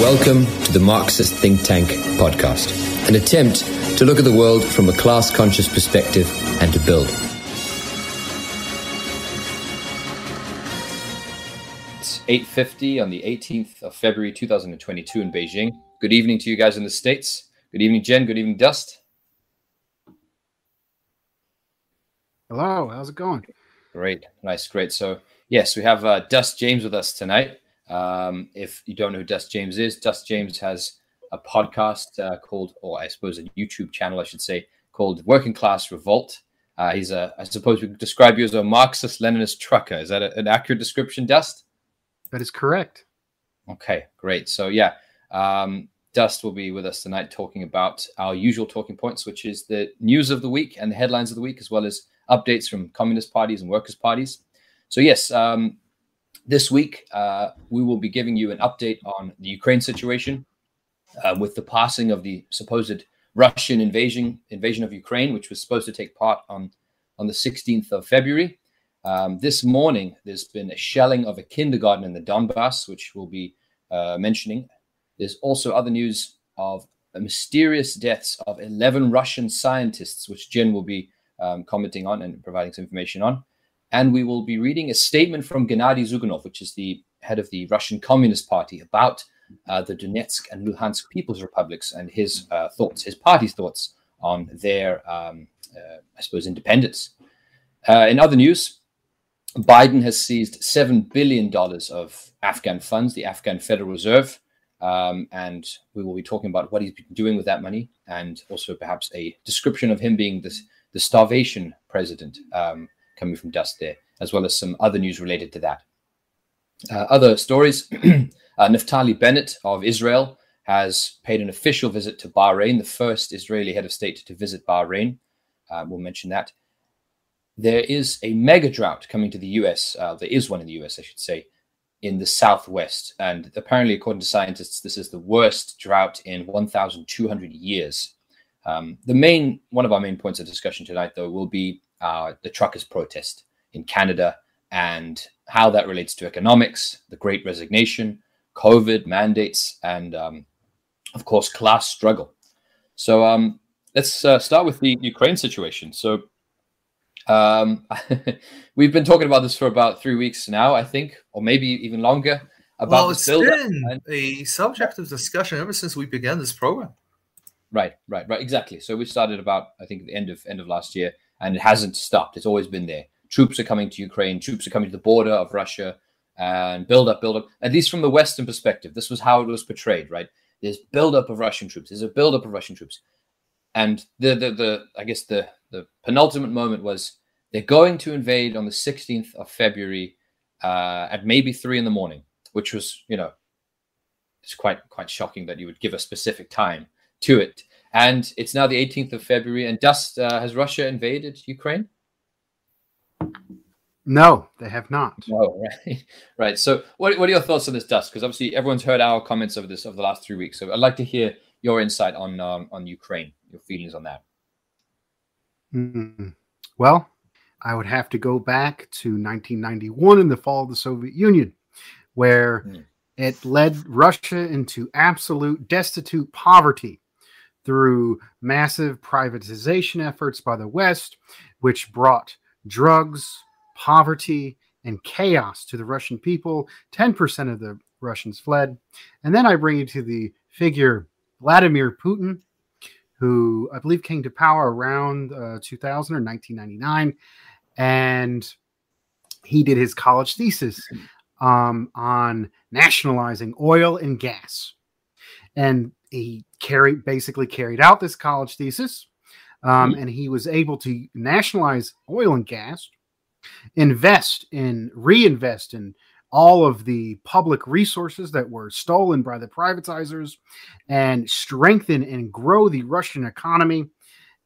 Welcome to the Marxist Think Tank podcast, an attempt to look at the world from a class conscious perspective and to build. It's 8:50 on the 18th of February 2022 in Beijing. Good evening to you guys in the states. Good evening Jen, good evening Dust. Hello, how's it going? Great. Nice, great. So, yes, we have uh, Dust James with us tonight. Um, if you don't know who Dust James is, Dust James has a podcast uh, called, or I suppose a YouTube channel, I should say, called Working Class Revolt. Uh, he's a, I suppose we could describe you as a Marxist Leninist trucker. Is that a, an accurate description, Dust? That is correct. Okay, great. So, yeah, um, Dust will be with us tonight talking about our usual talking points, which is the news of the week and the headlines of the week, as well as updates from communist parties and workers' parties. So, yes, um, this week, uh, we will be giving you an update on the Ukraine situation uh, with the passing of the supposed Russian invasion invasion of Ukraine, which was supposed to take part on on the 16th of February. Um, this morning, there's been a shelling of a kindergarten in the Donbass, which we'll be uh, mentioning. There's also other news of mysterious deaths of 11 Russian scientists, which Jen will be um, commenting on and providing some information on. And we will be reading a statement from Gennady Zyuganov, which is the head of the Russian Communist Party, about uh, the Donetsk and Luhansk People's Republics and his uh, thoughts, his party's thoughts on their, um, uh, I suppose, independence. Uh, in other news, Biden has seized $7 billion of Afghan funds, the Afghan Federal Reserve. Um, and we will be talking about what he's been doing with that money and also perhaps a description of him being this, the starvation president. Um, coming from Dust there, as well as some other news related to that. Uh, other stories uh, Naftali Bennett of Israel has paid an official visit to Bahrain, the first Israeli head of state to visit Bahrain. Uh, we'll mention that. There is a mega drought coming to the US. Uh, there is one in the US, I should say, in the southwest. And apparently, according to scientists, this is the worst drought in 1,200 years. Um, the main one of our main points of discussion tonight, though, will be uh, the truckers' protest in Canada and how that relates to economics, the Great Resignation, COVID mandates, and um, of course, class struggle. So um, let's uh, start with the Ukraine situation. So um, we've been talking about this for about three weeks now, I think, or maybe even longer. About well, it's been and- a subject of discussion ever since we began this program. Right, right, right. Exactly. So we started about, I think, the end of end of last year, and it hasn't stopped. It's always been there. Troops are coming to Ukraine. Troops are coming to the border of Russia, and build up, build up. At least from the Western perspective, this was how it was portrayed. Right? There's build up of Russian troops. There's a build up of Russian troops, and the the the I guess the the penultimate moment was they're going to invade on the 16th of February uh, at maybe three in the morning, which was you know it's quite quite shocking that you would give a specific time to it. And it's now the 18th of February. And Dust, uh, has Russia invaded Ukraine? No, they have not. No, right, right. So, what, what are your thoughts on this, Dust? Because obviously, everyone's heard our comments over this over the last three weeks. So, I'd like to hear your insight on um, on Ukraine, your feelings on that. Mm-hmm. Well, I would have to go back to 1991 in the fall of the Soviet Union, where mm. it led Russia into absolute destitute poverty through massive privatization efforts by the West, which brought drugs, poverty, and chaos to the Russian people. 10% of the Russians fled. And then I bring you to the figure Vladimir Putin, who I believe came to power around uh, 2000 or 1999. And he did his college thesis um, on nationalizing oil and gas. And he carried basically carried out this college thesis, um, mm-hmm. and he was able to nationalize oil and gas, invest in reinvest in all of the public resources that were stolen by the privatizers, and strengthen and grow the Russian economy,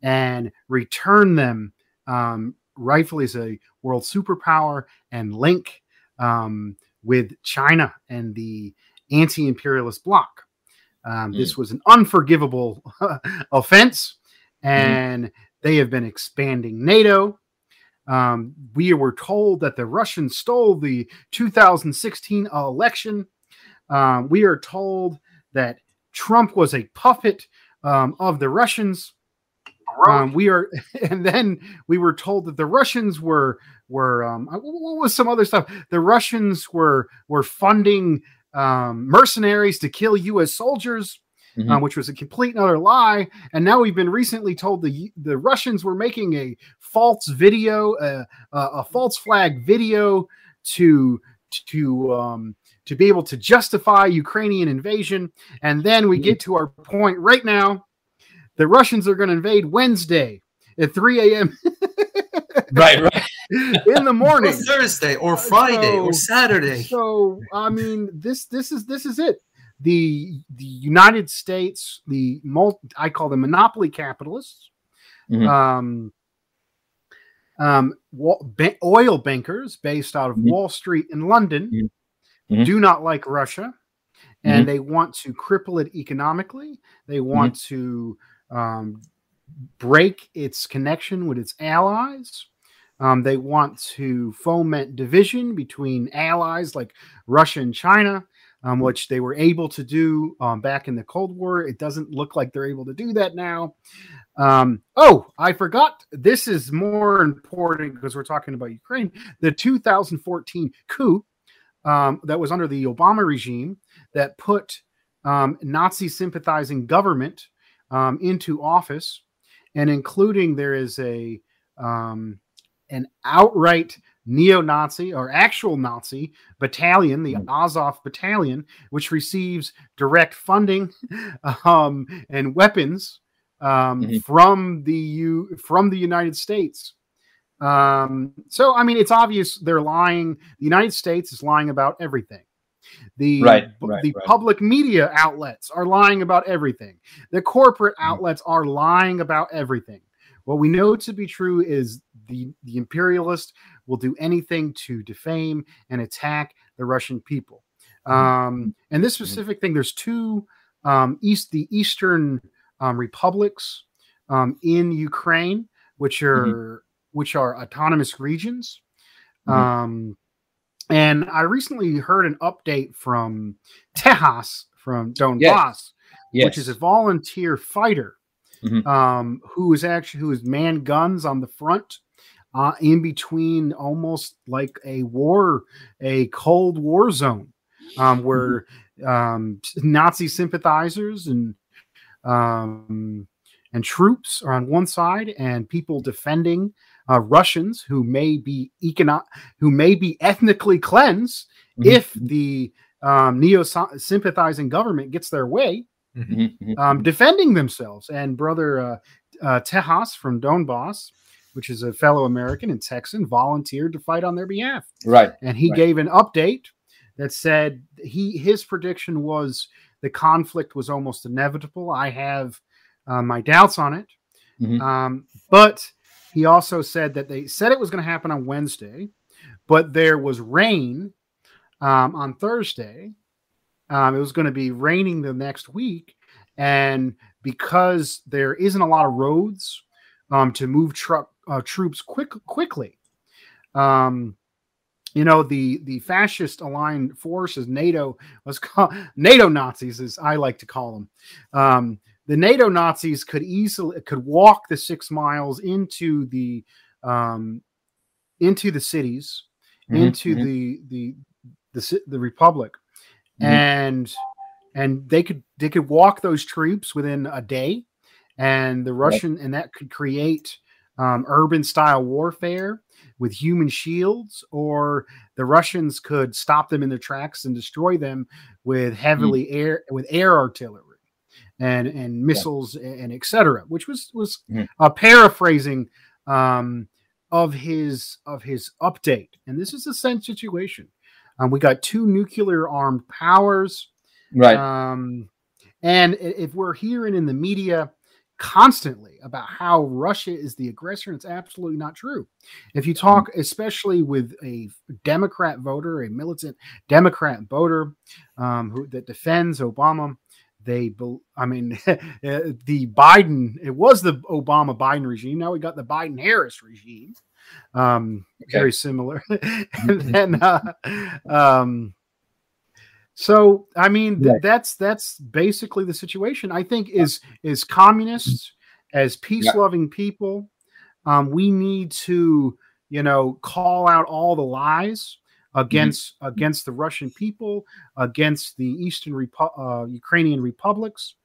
and return them um, rightfully as a world superpower and link um, with China and the anti-imperialist bloc. Um, mm. This was an unforgivable offense, mm-hmm. and mm. they have been expanding NATO. Um, we were told that the Russians stole the 2016 election. Um, we are told that Trump was a puppet um, of the Russians. Um, we are, and then we were told that the Russians were were um, what was some other stuff? The Russians were were funding um, mercenaries to kill U.S. soldiers. Mm-hmm. Um, which was a complete and utter lie. And now we've been recently told the the Russians were making a false video, uh, uh, a false flag video to to um, to be able to justify Ukrainian invasion. And then we get to our point right now. The Russians are going to invade Wednesday at 3 a.m. right, right. in the morning, or Thursday, or Friday, so, or Saturday. So, I mean, this this is this is it. The the United States, the multi, I call them monopoly capitalists, mm-hmm. um, um, oil bankers based out of mm-hmm. Wall Street in London mm-hmm mm-hmm. do not like Russia and mm-hmm. they want to cripple it economically. They want mm-hmm. to um, break its connection with its allies. Um, they want to foment division between allies like Russia and China, um, which they were able to do um, back in the Cold War. It doesn't look like they're able to do that now. Um, oh, I forgot. This is more important because we're talking about Ukraine. The 2014 coup um, that was under the Obama regime that put um, Nazi sympathizing government into office, and including there is a um, an outright neo-Nazi or actual Nazi battalion, the hmm. Azov battalion, which receives direct funding um, and weapons um, mm-hmm. from the U- from the United States. Um, so, I mean, it's obvious they're lying. The United States is lying about everything. The right, right the right. public media outlets are lying about everything. The corporate mm-hmm. outlets are lying about everything. What we know to be true is the the imperialist will do anything to defame and attack the Russian people. Mm-hmm. Um, and this mm-hmm. specific thing, there's two um, east the eastern um, republics um, in Ukraine, which are mm-hmm which are autonomous regions. Mm-hmm. Um, and I recently heard an update from Tejas from Donbass, yes. Yes. which is a volunteer fighter mm-hmm. um, who is actually who is man guns on the front. Uh, in between almost like a war, a Cold War zone, um, where mm-hmm. um, Nazi sympathizers and um, and troops are on one side, and people defending uh, Russians who may be econo- who may be ethnically cleansed mm-hmm. if the um, neo sympathizing government gets their way, mm-hmm. mm-hmm. um, defending themselves. And brother uh, uh, Tejas from Donbass, which is a fellow American and Texan, volunteered to fight on their behalf. Right, and he right. gave an update that said he his prediction was the conflict was almost inevitable. I have uh, my doubts on it, mm-hmm. um, but he also said that they said it was going to happen on Wednesday, but there was rain um, on Thursday. Um, it was going to be raining the next week. And because there isn't a lot of roads um, to move truck uh, troops quick quickly, um, you know the the fascist aligned forces NATO was called NATO Nazis, as I like to call them. Um, the NATO Nazis could easily could walk the six miles into the um, into the cities, mm-hmm, into mm-hmm. the the the the republic, mm-hmm. and and they could they could walk those troops within a day, and the Russian and that could create um, urban style warfare with human shields, or the Russians could stop them in their tracks and destroy them with heavily mm. air with air artillery and and missiles yeah. and etc. Which was was mm-hmm. a paraphrasing um, of his of his update. And this is the same situation. Um, we got two nuclear armed powers, right? Um, and if we're hearing in the media constantly about how Russia is the aggressor, and it's absolutely not true. If you talk, mm-hmm. especially with a Democrat voter, a militant Democrat voter um, who that defends Obama, they i mean the biden it was the obama biden regime now we got the biden harris regime um okay. very similar and then uh, um So I mean, th- that's that's basically the situation. I think is is communists as peace loving people. Um, we need to you know call out all the lies against mm-hmm. against the Russian people, against the Eastern Repu- uh, Ukrainian republics.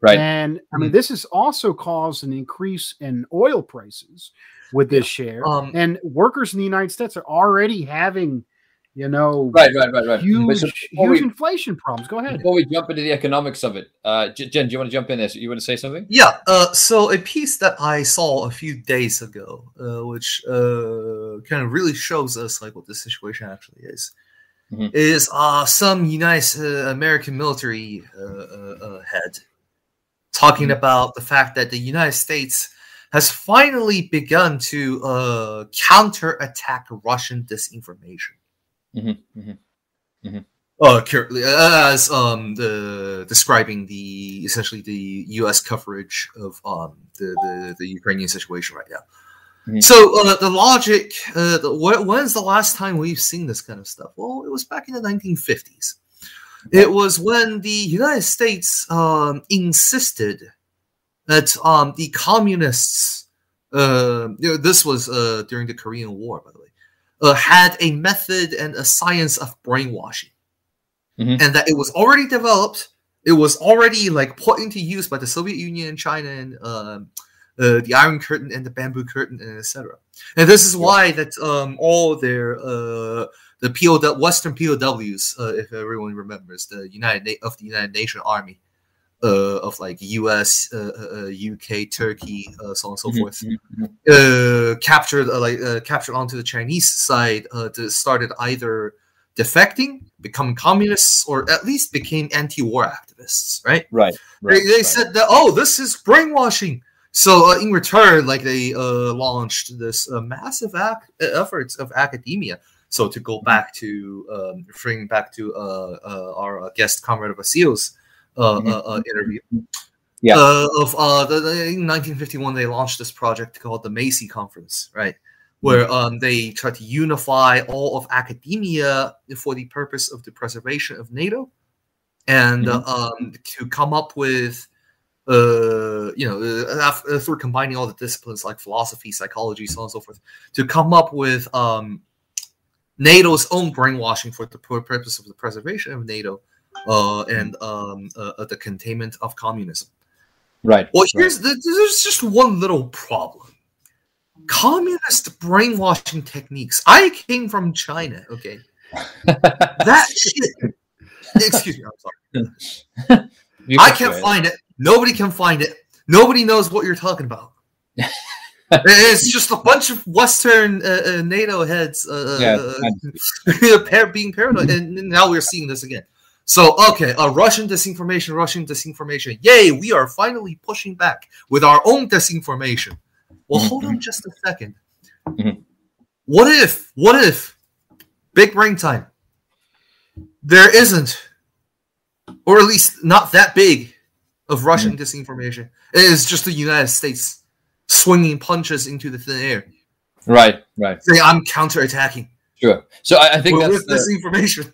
Right. And I mean, mm-hmm. this has also caused an increase in oil prices with this share. Um, and workers in the United States are already having you know, right, right, right, right. Huge, so huge we, inflation problems. Go ahead. Before we jump into the economics of it, uh, Jen, do you want to jump in there? You want to say something? Yeah. Uh, so a piece that I saw a few days ago, uh, which uh, kind of really shows us like what the situation actually is, mm-hmm. is uh, some United uh, American military uh, uh, uh, head talking mm-hmm. about the fact that the United States has finally begun to uh, counterattack Russian disinformation. Mm-hmm, mm-hmm, mm-hmm. Uh, as um the describing the essentially the U.S. coverage of um the the, the Ukrainian situation right now. Mm-hmm. So uh, the logic, uh, the, when's the last time we've seen this kind of stuff? Well, it was back in the 1950s. It was when the United States um, insisted that um, the communists. Uh, you know, this was uh, during the Korean War, by the way uh, had a method and a science of brainwashing, mm-hmm. and that it was already developed. It was already like put into use by the Soviet Union and China and uh, uh, the Iron Curtain and the Bamboo Curtain and etc. And this is why that um, all their uh, the POW Western POWs, uh, if everyone remembers, the United Na- of the United Nation Army, uh, of like U.S., uh, U.K., uh, Turkey, uh, so on and so mm-hmm. forth, mm-hmm. Uh, captured like captured onto the Chinese side, to started either defecting, becoming communists, or at least became anti-war activists. Right. Right. right they, they right. said that oh, this is brainwashing. So uh, in return, like they uh, launched this uh, massive ac- efforts of academia. So to go back to um, referring back to our guest comrade Vasil's uh, mm-hmm. uh, uh, interview. Yeah. Uh, of uh, the, the, in 1951, they launched this project called the Macy Conference, right? Where mm-hmm. um, they tried to unify all of academia for the purpose of the preservation of NATO, and mm-hmm. um, to come up with uh, you know, uh, through combining all the disciplines like philosophy, psychology, so on and so forth, to come up with um, NATO's own brainwashing for the purpose of the preservation of NATO uh, and um, uh, uh, the containment of communism. Right. Well, here's right. The, there's just one little problem. Communist brainwashing techniques. I came from China. Okay, that shit. Excuse me. I'm sorry. I can't find it. Nobody can find it. Nobody knows what you're talking about. it's just a bunch of Western uh, uh, NATO heads uh, yeah, uh, being paranoid, and now we're seeing this again. So, okay, a Russian disinformation, Russian disinformation. Yay, we are finally pushing back with our own disinformation. Well, mm-hmm. hold on just a 2nd mm-hmm. What if, what if, big brain time, there isn't, or at least not that big, of Russian mm-hmm. disinformation? It is just the United States swinging punches into the thin air. Right, right. Say, I'm counterattacking. Sure. So I, I think that's with the, disinformation.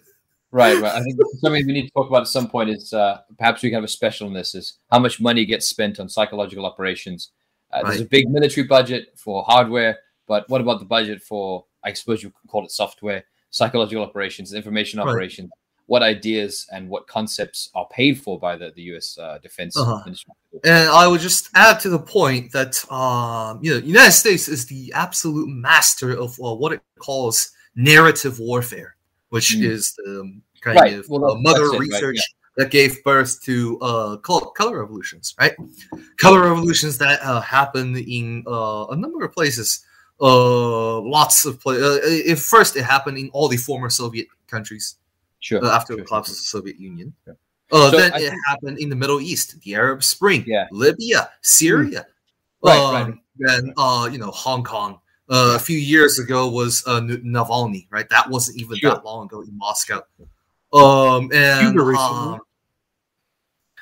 Right, right. I think something we need to talk about at some point is uh, perhaps we can have a special on this: is how much money gets spent on psychological operations. Uh, right. There's a big military budget for hardware, but what about the budget for, I suppose you could call it software, psychological operations, information right. operations? What ideas and what concepts are paid for by the, the U.S. Uh, Defense uh-huh. Ministry? And I would just add to the point that um, you know, United States is the absolute master of uh, what it calls narrative warfare which mm. is the kind right. of well, uh, mother research right, yeah. that gave birth to uh, color revolutions, right? Color revolutions that uh, happen in uh, a number of places. Uh, lots of places. Uh, first, it happened in all the former Soviet countries. Sure. After sure, the collapse sure. of the Soviet Union. Sure. Uh, so then I it think... happened in the Middle East, the Arab Spring, yeah. Libya, Syria, mm. right, um, right. and uh, you know Hong Kong, uh, a few years ago was uh, Navalny, right? That wasn't even sure. that long ago in Moscow. Um, and. Um,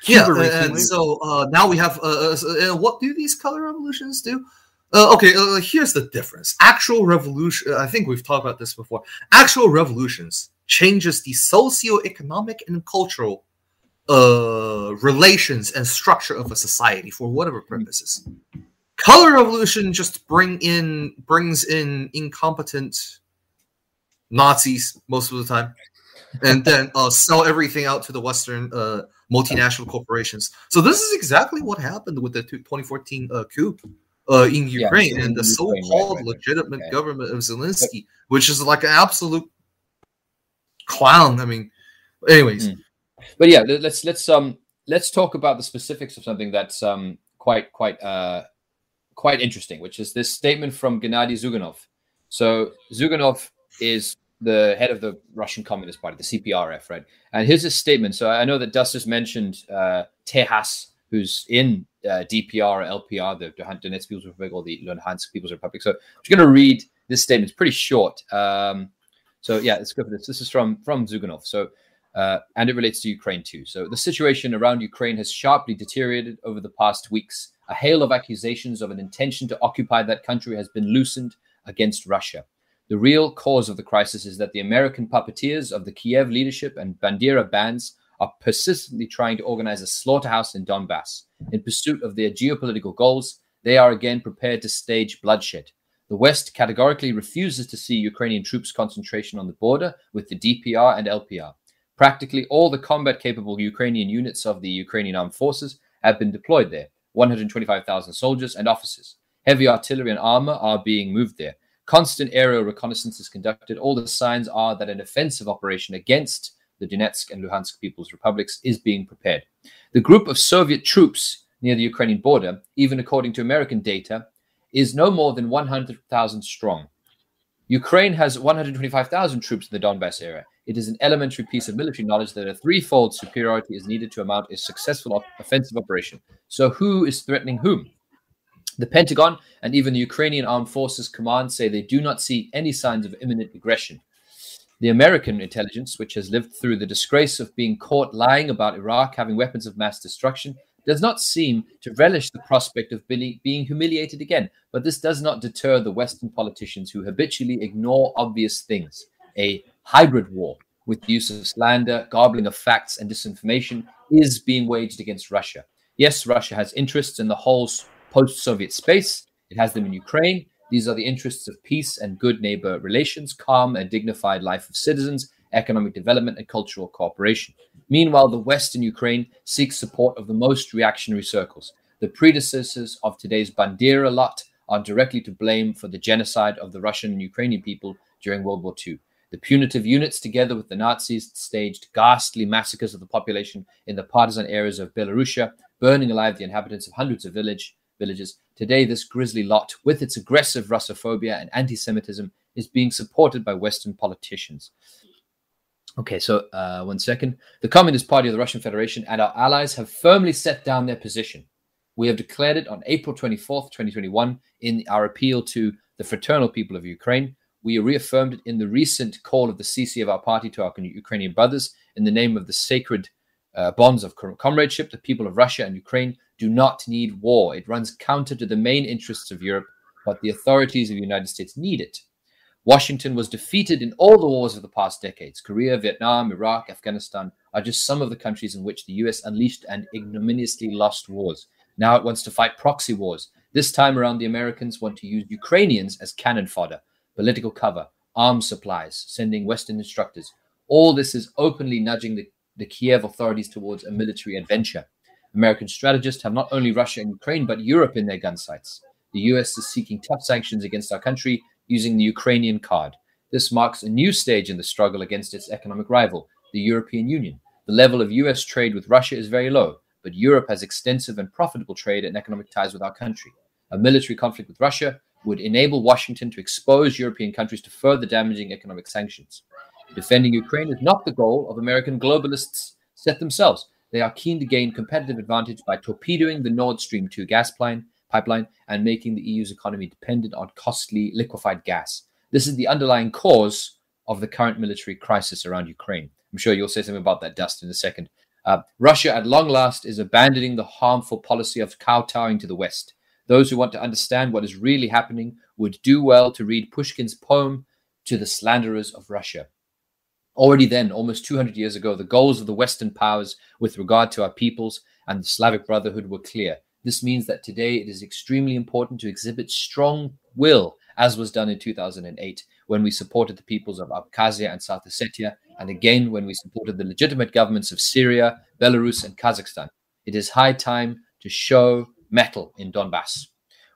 yeah, recently. and so uh, now we have. Uh, uh, what do these color revolutions do? Uh, okay, uh, here's the difference. Actual revolution. I think we've talked about this before. Actual revolutions changes the socio-economic and cultural uh, relations and structure of a society for whatever purposes. Color revolution just bring in brings in incompetent Nazis most of the time, and then uh, sell everything out to the Western uh, multinational corporations. So this is exactly what happened with the 2014 uh, coup uh, in Ukraine yeah, and the so-called right, right, legitimate right. government of Zelensky, which is like an absolute clown. I mean, anyways. Mm. But yeah, let's let's um let's talk about the specifics of something that's um quite quite uh quite interesting, which is this statement from Gennady Zyuganov. So Zyuganov is the head of the Russian Communist Party, the CPRF, right? And here's his statement. So I know that Dust has mentioned uh, Tehas, who's in uh, DPR or LPR, the Donetsk People's Republic or the Luhansk People's Republic. So I'm just going to read this statement. It's pretty short. Um, so yeah, let's go for this. This is from from Zyuganov. So uh, and it relates to Ukraine too. So the situation around Ukraine has sharply deteriorated over the past weeks. A hail of accusations of an intention to occupy that country has been loosened against Russia. The real cause of the crisis is that the American puppeteers of the Kiev leadership and Bandera bands are persistently trying to organize a slaughterhouse in Donbass. In pursuit of their geopolitical goals, they are again prepared to stage bloodshed. The West categorically refuses to see Ukrainian troops concentration on the border with the DPR and LPR. Practically all the combat capable Ukrainian units of the Ukrainian armed forces have been deployed there 125,000 soldiers and officers. Heavy artillery and armor are being moved there. Constant aerial reconnaissance is conducted. All the signs are that an offensive operation against the Donetsk and Luhansk People's Republics is being prepared. The group of Soviet troops near the Ukrainian border, even according to American data, is no more than 100,000 strong. Ukraine has 125,000 troops in the Donbass area. It is an elementary piece of military knowledge that a threefold superiority is needed to mount a successful offensive operation. So, who is threatening whom? The Pentagon and even the Ukrainian Armed Forces Command say they do not see any signs of imminent aggression. The American intelligence, which has lived through the disgrace of being caught lying about Iraq having weapons of mass destruction, does not seem to relish the prospect of being humiliated again. But this does not deter the Western politicians who habitually ignore obvious things. A hybrid war with the use of slander, garbling of facts, and disinformation is being waged against Russia. Yes, Russia has interests in the whole post Soviet space, it has them in Ukraine. These are the interests of peace and good neighbor relations, calm and dignified life of citizens, economic development, and cultural cooperation. Meanwhile, the West in Ukraine seeks support of the most reactionary circles. The predecessors of today's Bandera lot are directly to blame for the genocide of the Russian and Ukrainian people during World War II. The punitive units, together with the Nazis, staged ghastly massacres of the population in the partisan areas of Belarusia, burning alive the inhabitants of hundreds of village, villages. Today, this grisly lot, with its aggressive Russophobia and anti Semitism, is being supported by Western politicians. Okay, so uh, one second. The Communist Party of the Russian Federation and our allies have firmly set down their position. We have declared it on April 24th, 2021, in our appeal to the fraternal people of Ukraine. We reaffirmed it in the recent call of the CC of our party to our Ukrainian brothers in the name of the sacred uh, bonds of comradeship. The people of Russia and Ukraine do not need war. It runs counter to the main interests of Europe, but the authorities of the United States need it. Washington was defeated in all the wars of the past decades. Korea, Vietnam, Iraq, Afghanistan are just some of the countries in which the US unleashed and ignominiously lost wars. Now it wants to fight proxy wars. This time around, the Americans want to use Ukrainians as cannon fodder, political cover, arms supplies, sending Western instructors. All this is openly nudging the, the Kiev authorities towards a military adventure. American strategists have not only Russia and Ukraine, but Europe in their gun sights. The US is seeking tough sanctions against our country using the Ukrainian card. This marks a new stage in the struggle against its economic rival, the European Union. The level of US trade with Russia is very low, but Europe has extensive and profitable trade and economic ties with our country. A military conflict with Russia would enable Washington to expose European countries to further damaging economic sanctions. Defending Ukraine is not the goal of American globalists set themselves. They are keen to gain competitive advantage by torpedoing the Nord Stream 2 gas line pipeline and making the EU's economy dependent on costly liquefied gas. This is the underlying cause of the current military crisis around Ukraine. I'm sure you'll say something about that, Dust, in a second. Uh, Russia, at long last, is abandoning the harmful policy of kowtowing to the West. Those who want to understand what is really happening would do well to read Pushkin's poem To the Slanderers of Russia. Already then, almost 200 years ago, the goals of the Western powers with regard to our peoples and the Slavic Brotherhood were clear. This means that today it is extremely important to exhibit strong will, as was done in 2008 when we supported the peoples of Abkhazia and South Ossetia, and again when we supported the legitimate governments of Syria, Belarus, and Kazakhstan. It is high time to show mettle in Donbass.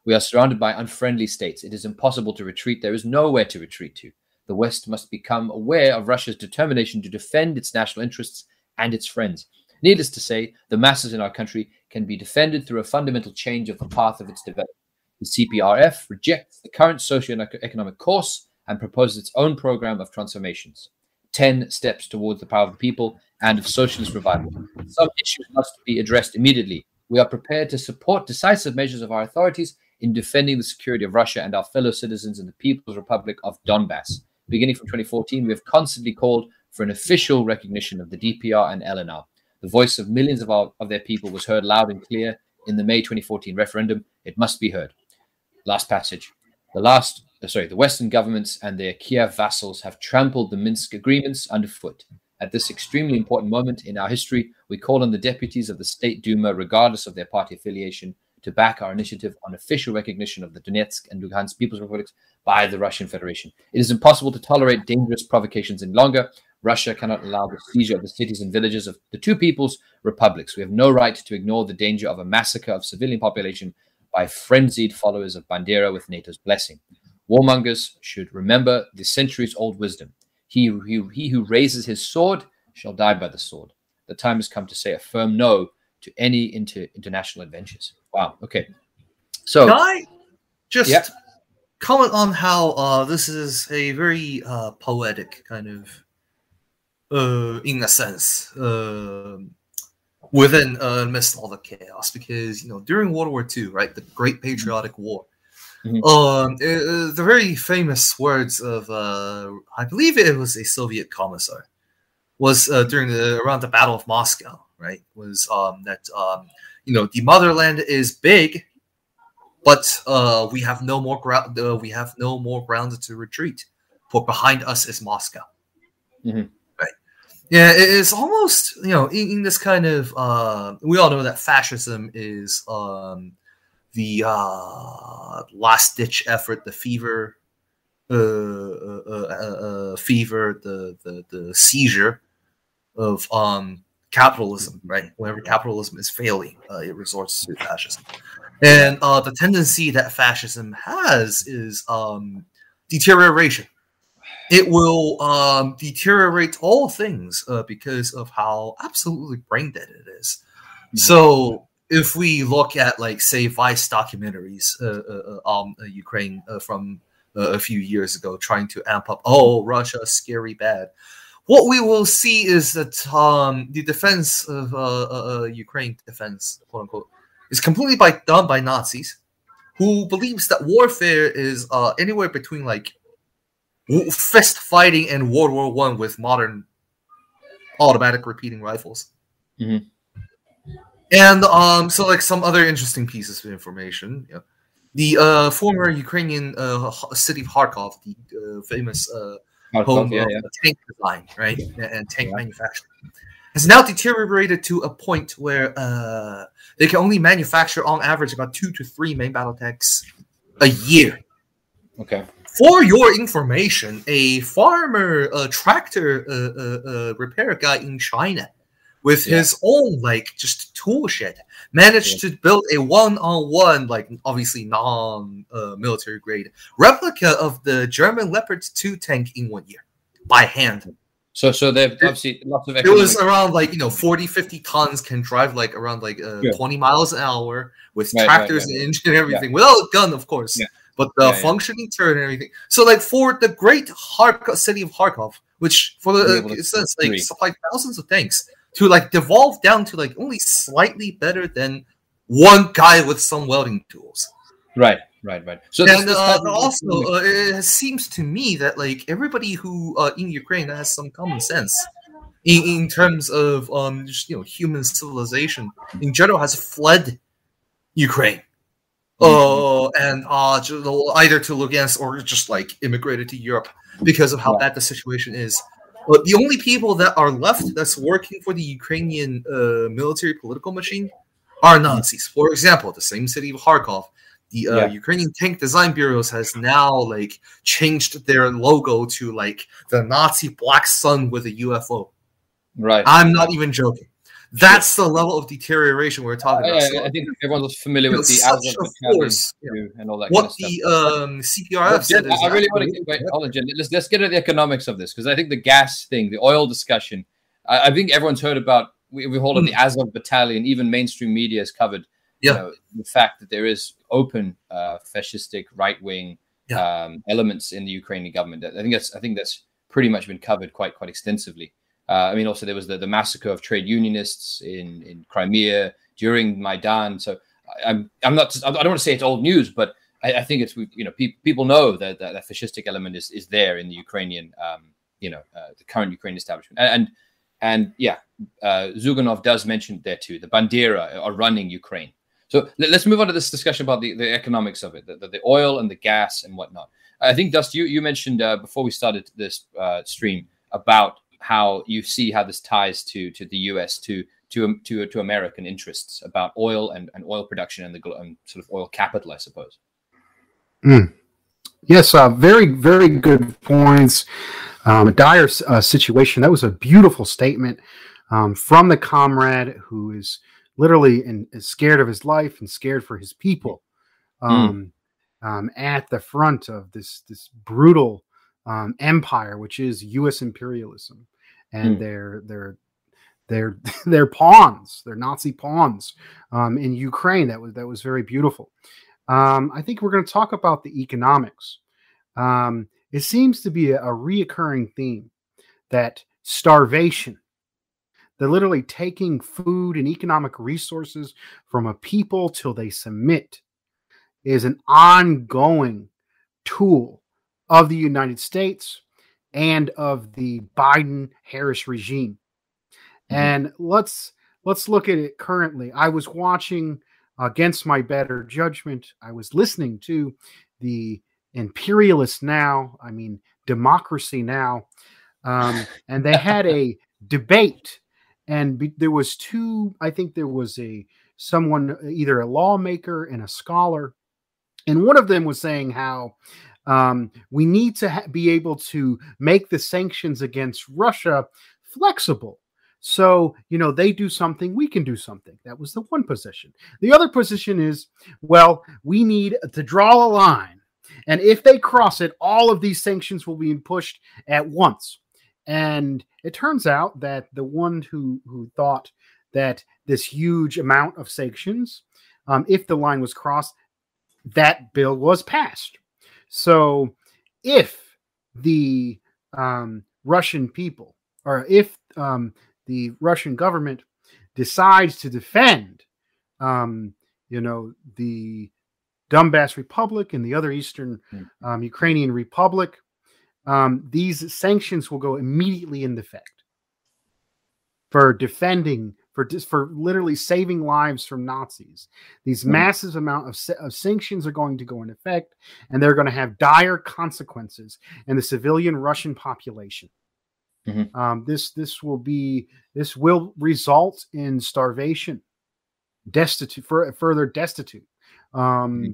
We are surrounded by unfriendly states. It is impossible to retreat. There is nowhere to retreat to. The West must become aware of Russia's determination to defend its national interests and its friends. Needless to say, the masses in our country can be defended through a fundamental change of the path of its development. The CPRF rejects the current socio-economic course and proposes its own program of transformations. 10 steps towards the power of the people and of socialist revival. Some issues must be addressed immediately. We are prepared to support decisive measures of our authorities in defending the security of Russia and our fellow citizens in the People's Republic of Donbass. Beginning from 2014, we have constantly called for an official recognition of the DPR and LNR. The voice of millions of, our, of their people was heard loud and clear in the May 2014 referendum. It must be heard. Last passage. The last, uh, sorry, the Western governments and their Kiev vassals have trampled the Minsk agreements underfoot. At this extremely important moment in our history, we call on the deputies of the State Duma, regardless of their party affiliation, to back our initiative on official recognition of the Donetsk and Lugansk People's Republics by the Russian Federation. It is impossible to tolerate dangerous provocations any longer. Russia cannot allow the seizure of the cities and villages of the two people's republics. We have no right to ignore the danger of a massacre of civilian population by frenzied followers of Bandera with NATO's blessing. Warmongers should remember the centuries old wisdom. He, he, he who raises his sword shall die by the sword. The time has come to say a firm no to any inter- international adventures. Wow. Okay. So, Can I just yeah. comment on how uh, this is a very uh, poetic kind of uh, in a sense, uh, within uh, amidst all the chaos. Because you know, during World War II, right, the Great Patriotic War, mm-hmm. um, it, the very famous words of, uh, I believe it was a Soviet commissar, was uh, during the around the Battle of Moscow, right, was um, that um, you know the motherland is big, but uh, we have no more ground. Uh, we have no more ground to retreat, for behind us is Moscow. Mm-hmm. Yeah, it's almost you know in, in, this kind of uh, we all know that fascism is um, the uh, last ditch effort, the fever, uh, uh, uh, uh, fever, the, the the seizure of um, capitalism. Right, whenever capitalism is failing, it resorts to fascism, and the tendency that fascism has is um, deterioration it will um, deteriorate all things uh, because of how absolutely brain dead it is. Mm-hmm. So if we look at like say Vice documentaries uh, uh, uh um, uh, Ukraine uh, from a few years ago, trying to amp up, oh Russia, scary bad. What we will see is that um, the defense of Ukraine defense, quote unquote, is completely by, done by Nazis, who believes that warfare is anywhere between like fist fighting in World War One with modern automatic repeating rifles. Mm-hmm. And um, so like some other interesting pieces of information. Yeah. The uh, former Ukrainian uh, city of Kharkov, the uh, famous uh, Kharkov, home yeah, of yeah. tank design, right, and tank manufacturing, has now deteriorated to a point where uh, they can only manufacture, on average, about two to three main battle tanks a year. Okay for your information, a farmer, a tractor uh, uh, uh, repair guy in China, with yeah. his own like just tool shed, managed yeah. to build a one-on-one, like obviously non-military grade replica of the German Leopard 2 tank in one year by hand. So, so they've obviously lots of. It was around like you know 40, 50 tons can drive like around like uh, yeah. 20 miles an hour with right, tractors right, and engine and everything without a gun, of course but the yeah, functioning yeah. turret and everything. So like for the great Kharkov city of Kharkov, which for the uh, it like supplied thousands of tanks to like devolve down to like only slightly better than one guy with some welding tools. Right, right, right. So and uh, also, uh, it seems to me that like everybody who uh, in Ukraine has some common sense in, in terms of um just, you know human civilization in general has fled Ukraine uh, and uh, either to Lugansk or just like immigrated to Europe because of how bad the situation is. But the only people that are left that's working for the Ukrainian uh, military political machine are Nazis. For example, the same city of Kharkov, the uh, yeah. Ukrainian tank design bureaus has now like changed their logo to like the Nazi black sun with a UFO. Right. I'm not even joking. That's the level of deterioration we're talking about. So, I think everyone's familiar with the Azov and all that. What kind of the um, CPRF said I really want to get, hold on, Jen. Let's let's get into the economics of this because I think the gas thing, the oil discussion. I, I think everyone's heard about. We, we hold mm. the Azov battalion. Even mainstream media has covered. Yeah. You know, the fact that there is open uh, fascistic right wing yeah. um, elements in the Ukrainian government. I think that's I think that's pretty much been covered quite quite extensively. Uh, I mean, also there was the, the massacre of trade unionists in, in Crimea during Maidan. So I'm I'm not I don't want to say it's old news, but I, I think it's you know pe- people know that, that that fascistic element is is there in the Ukrainian um, you know uh, the current Ukrainian establishment and and, and yeah, uh, Zyuganov does mention there too. The Bandera are running Ukraine. So let, us move on to this discussion about the, the economics of it, the, the, the oil and the gas and whatnot. I think Dust, you you mentioned uh, before we started this uh, stream about how you see how this ties to to the U.S. to to to to American interests about oil and, and oil production and the and sort of oil capital, I suppose. Mm. Yes, uh, very very good points. Um, a dire uh, situation. That was a beautiful statement um, from the comrade who is literally in, is scared of his life and scared for his people. Hmm. Um, mm. at the front of this this brutal um, empire, which is U.S. imperialism and mm. they're they're they're they're pawns. They're Nazi pawns um, in Ukraine. That was that was very beautiful. Um, I think we're going to talk about the economics. Um, it seems to be a, a reoccurring theme that starvation, they're literally taking food and economic resources from a people till they submit, is an ongoing tool of the United States and of the Biden Harris regime. Mm-hmm. And let's let's look at it currently. I was watching against my better judgment. I was listening to the imperialist now, I mean democracy now. Um, and they had a debate and be, there was two i think there was a someone either a lawmaker and a scholar and one of them was saying how um, we need to ha- be able to make the sanctions against Russia flexible. So, you know, they do something, we can do something. That was the one position. The other position is, well, we need to draw a line. And if they cross it, all of these sanctions will be pushed at once. And it turns out that the one who, who thought that this huge amount of sanctions, um, if the line was crossed, that bill was passed. So if the um, Russian people, or if um, the Russian government decides to defend, um, you know, the Donbass Republic and the other Eastern hmm. um, Ukrainian Republic, um, these sanctions will go immediately into effect for defending for for literally saving lives from Nazis. These mm-hmm. massive amount of, of sanctions are going to go in effect, and they're going to have dire consequences in the civilian Russian population. Mm-hmm. Um, this this will be this will result in starvation, destitute for further destitute. Um, mm-hmm.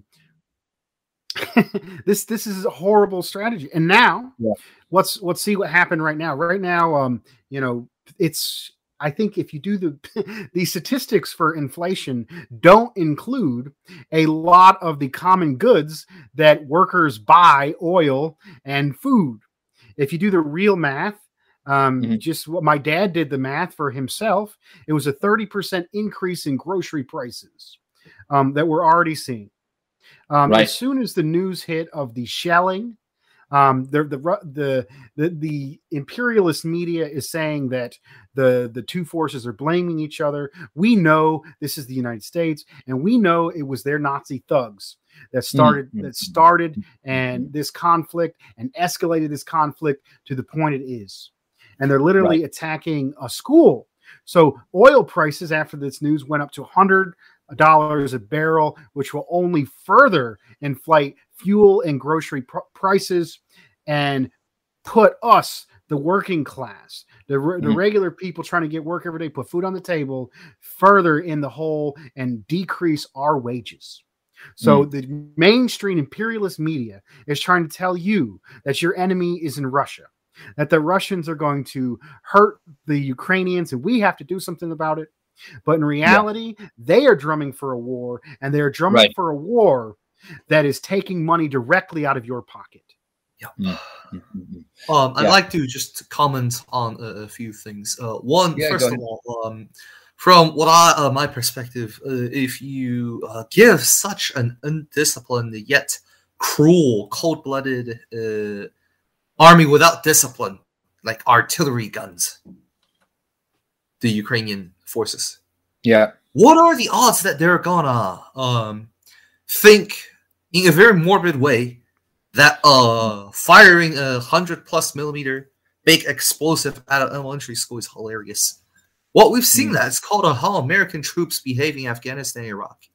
this this is a horrible strategy. And now, yeah. let's let's see what happened right now. Right now, um, you know, it's I think if you do the the statistics for inflation don't include a lot of the common goods that workers buy, oil and food. If you do the real math, um, mm-hmm. just what my dad did the math for himself, it was a 30% increase in grocery prices um, that we're already seeing. Um, right. As soon as the news hit of the shelling um, the, the the the the imperialist media is saying that the the two forces are blaming each other. We know this is the United States, and we know it was their Nazi thugs that started mm-hmm. that started and this conflict and escalated this conflict to the point it is. And they're literally right. attacking a school. So oil prices after this news went up to 100 dollars a barrel, which will only further inflate fuel and grocery pr- prices and put us, the working class, the, the mm-hmm. regular people trying to get work every day, put food on the table, further in the hole and decrease our wages. So mm. the mainstream imperialist media is trying to tell you that your enemy is in Russia, that the Russians are going to hurt the Ukrainians and we have to do something about it. But in reality, yeah. they are drumming for a war and they're drumming right. for a war that is taking money directly out of your pocket. Yeah. Mm-hmm. Um, I'd yeah. like to just comment on a, a few things. Uh, one, yeah, first of all, um, from what I, uh, my perspective, uh, if you uh, give such an undisciplined yet cruel, cold-blooded uh, army without discipline, like artillery guns, the Ukrainian forces, yeah, what are the odds that they're gonna um, think in a very morbid way that uh firing a hundred plus millimeter big explosive at an elementary school is hilarious. What we've seen mm-hmm. that it's called a how American troops behave in Afghanistan, Iraq.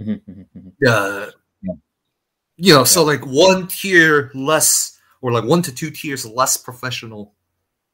Mm-hmm. Uh, yeah. You know, yeah. so like one tier less, or like one to two tiers less professional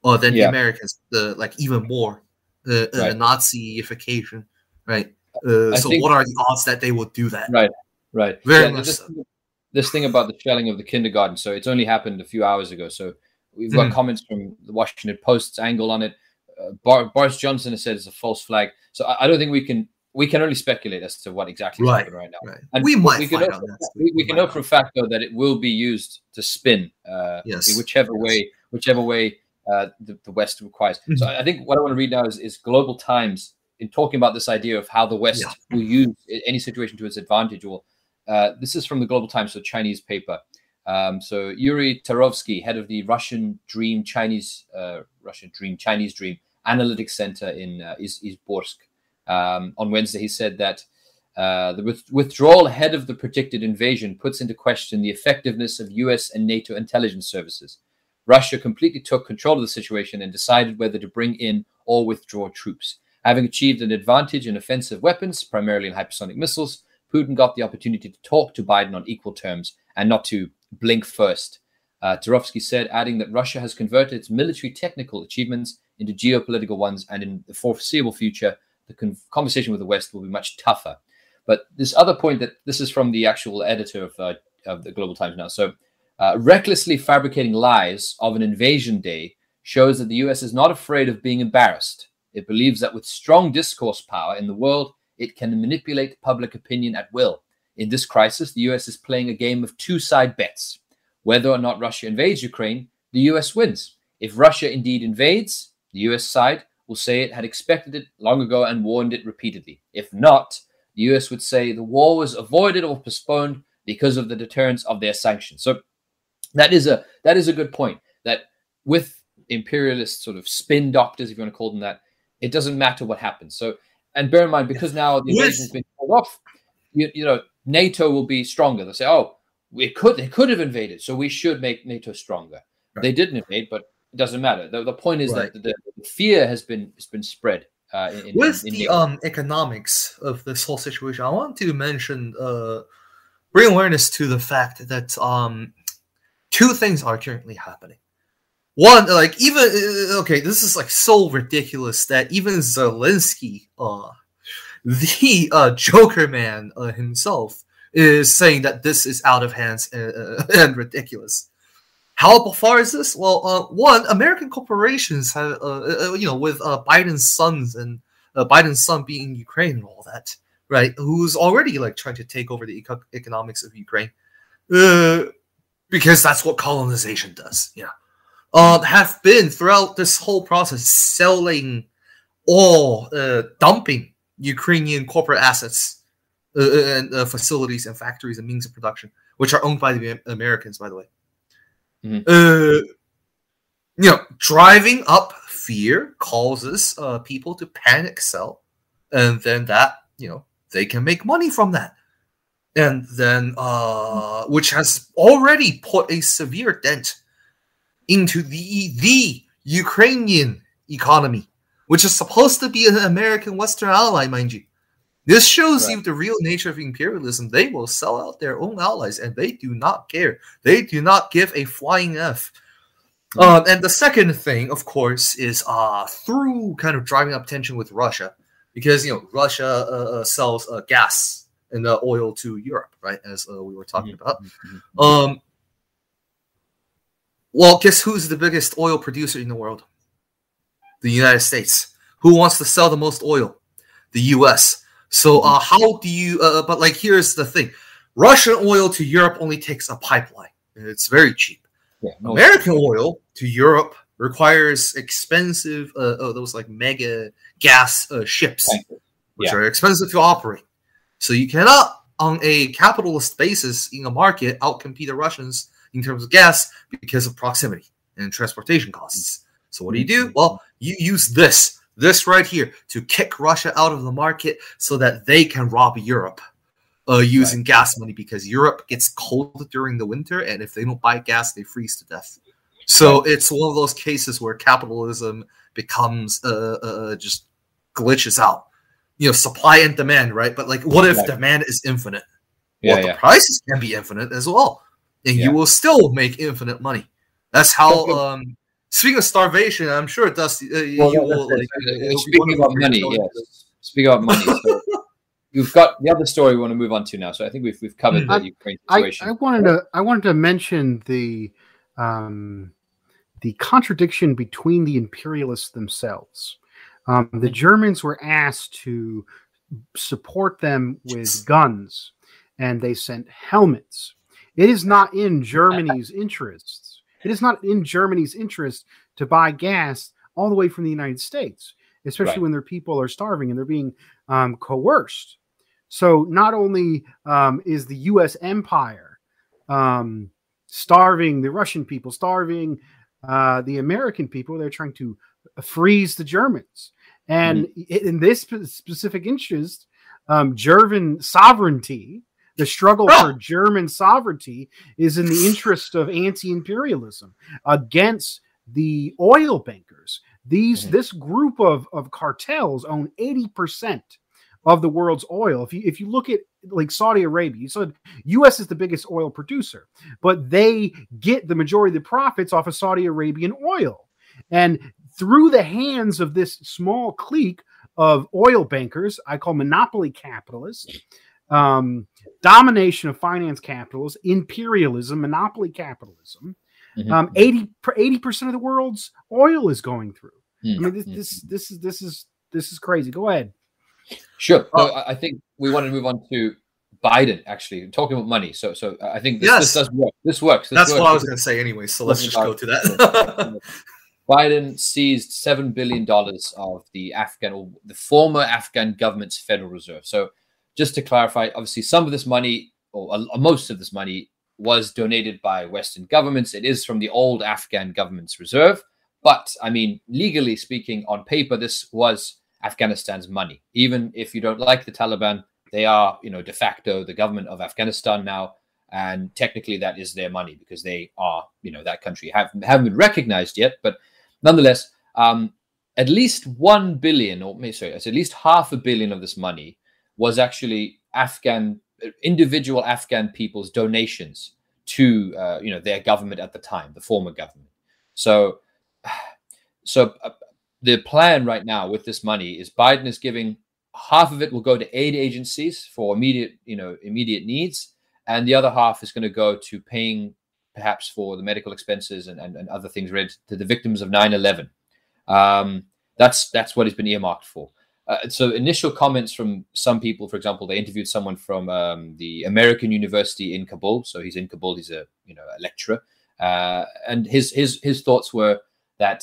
uh, than yeah. the Americans. The like even more uh, right. uh, Naziification, right? Uh, so think, what are the odds that they will do that? Right, right. Very much. This, so this thing about the shelling of the kindergarten. So it's only happened a few hours ago. So we've got mm. comments from the Washington Post's angle on it. Uh, Bar- Boris Johnson has said it's a false flag. So I, I, don't think we can we can only speculate as to what exactly right, happened right now. Right. And we might we can, know, we, we can know for a fact though that it will be used to spin uh, yes. whichever yes. way whichever way uh, the, the, West requires. Mm-hmm. So I think what I want to read now is, is Global Times in talking about this idea of how the West yeah. will use any situation to its advantage or uh, this is from the Global Times, so Chinese paper. Um, so Yuri Tavrovsky, head of the Russian Dream Chinese uh, Russian Dream Chinese Dream Analytics Center in uh, Izborsk, um, on Wednesday, he said that uh, the with- withdrawal ahead of the predicted invasion puts into question the effectiveness of U.S. and NATO intelligence services. Russia completely took control of the situation and decided whether to bring in or withdraw troops. Having achieved an advantage in offensive weapons, primarily in hypersonic missiles, Putin got the opportunity to talk to Biden on equal terms and not to blink first. Uh, Tavrovsky said, adding that Russia has converted its military technical achievements into geopolitical ones, and in the foreseeable future, the con- conversation with the West will be much tougher. But this other point that this is from the actual editor of, uh, of the Global Times now. So, uh, recklessly fabricating lies of an invasion day shows that the US is not afraid of being embarrassed. It believes that with strong discourse power in the world, it can manipulate public opinion at will. In this crisis, the US is playing a game of two side bets. Whether or not Russia invades Ukraine, the US wins. If Russia indeed invades, the US side will say it had expected it long ago and warned it repeatedly. If not, the US would say the war was avoided or postponed because of the deterrence of their sanctions. So that is a that is a good point. That with imperialist sort of spin doctors, if you want to call them that, it doesn't matter what happens. So and bear in mind, because now the invasion has been pulled off, you, you know, NATO will be stronger. They'll say, oh, we could they could have invaded, so we should make NATO stronger. Right. They didn't invade, but it doesn't matter. The, the point is right. that the, the, fear has been has been spread. Uh, in, With in, in the um, economics of this whole situation, I want to mention, uh, bring awareness to the fact that um, two things are currently happening. One, like even uh, okay, this is like so ridiculous that even Zelensky, uh, the uh, Joker man uh, himself, is saying that this is out of hands and, uh, and ridiculous. How far is this? Well, uh, one, American corporations have, uh, uh, you know, with uh, Biden's sons and uh, Biden's son being in Ukraine and all that, right? Who's already like trying to take over the eco- economics of Ukraine, uh, because that's what colonization does. Yeah uh, have been throughout this whole process selling or uh, dumping Ukrainian corporate assets uh, uh, and uh, facilities and factories and means of production, which are owned by the Americans, by the way. Mm-hmm. Uh, you know, driving up fear causes uh, people to panic sell, and then that you know they can make money from that, and then uh, which has already put a severe dent into the the Ukrainian economy, which is supposed to be an American Western ally, mind you. This shows right. you the real nature of imperialism. They will sell out their own allies, and they do not care. They do not give a flying f. Um, and the second thing, of course, is uh, through kind of driving up tension with Russia, because you know Russia uh, uh sells uh, gas and uh, oil to Europe, right? As uh, we were talking mm-hmm. about. Mm-hmm. Um, well, guess who's the biggest oil producer in the world? The United States. Who wants to sell the most oil? The U.S. So, uh, mm-hmm. how do you? Uh, but like, here's the thing: Russian oil to Europe only takes a pipeline. It's very cheap. Yeah, no American oil to Europe requires expensive, uh, oh, those like mega gas uh, ships, which are expensive to operate. So you cannot, on a capitalist basis in a market, outcompete the Russians in terms of gas because of proximity and transportation costs. So what do you do? Mm-hmm. Well, you use this, this right here, to kick Russia out of the market so that they can rob Europe uh, using right. gas money because Europe gets cold during the winter, and if they don't buy gas, they freeze to death. So it's one of those cases where capitalism becomes uh, uh, uh, just glitches out. You know, supply and demand, right? But like, what if right. demand is infinite? Yeah, well, yeah. the prices can be infinite as well, and yeah. you will still make infinite money. That's how. Um, speaking of starvation, I'm sure it does. Uh, well, you will, like, uh, speaking about money, yes. Speaking about money, so you've got the other story we want to move on to now. So I think we've we've covered mm-hmm. the Ukraine situation. I, I, wanted to I wanted to mention the um, the contradiction between the imperialists themselves. Um, the mm-hmm. Germans were asked to support them with guns, and they sent helmets. It is not in Germany's interests. It is not in Germany's interest to buy gas all the way from the United States, especially right. when their people are starving and they're being um, coerced. So not only um, is the U.S. empire um, starving the Russian people, starving uh, the American people, they're trying to freeze the Germans. And mm-hmm. in this specific interest, um, German sovereignty, the struggle for German sovereignty, is in the interest of anti-imperialism against the oil bankers. These mm-hmm. this group of, of cartels own 80% of the world's oil. If you if you look at like Saudi Arabia, you said U.S. is the biggest oil producer, but they get the majority of the profits off of Saudi Arabian oil, and through the hands of this small clique of oil bankers, I call monopoly capitalists. Um, domination of finance capitals, imperialism, monopoly capitalism. Mm-hmm. Um, 80 percent of the world's oil is going through. Mm-hmm. I mean, this, this this is this is this is crazy. Go ahead. Sure. So I think we want to move on to Biden. Actually, talking about money. So, so I think this, yes. this does work. This works. This That's works. what I was going to say anyway. So let's just go to that. Biden seized seven billion dollars of the Afghan or the former Afghan government's Federal Reserve. So, just to clarify, obviously, some of this money, or uh, most of this money, was donated by Western governments. It is from the old Afghan government's reserve. But I mean, legally speaking, on paper, this was Afghanistan's money. Even if you don't like the Taliban, they are, you know, de facto the government of Afghanistan now, and technically that is their money because they are, you know, that country have haven't been recognized yet, but nonetheless, um, at least one billion, or sorry, at least half a billion of this money was actually Afghan individual Afghan people's donations to, uh, you know, their government at the time, the former government. So, so uh, the plan right now with this money is Biden is giving half of it will go to aid agencies for immediate, you know, immediate needs, and the other half is going to go to paying perhaps for the medical expenses and, and, and other things related to the victims of 9-11. Um, that's that's what he's been earmarked for. Uh, so initial comments from some people, for example, they interviewed someone from um, the American University in Kabul. So he's in Kabul. He's a you know a lecturer, uh, and his his his thoughts were that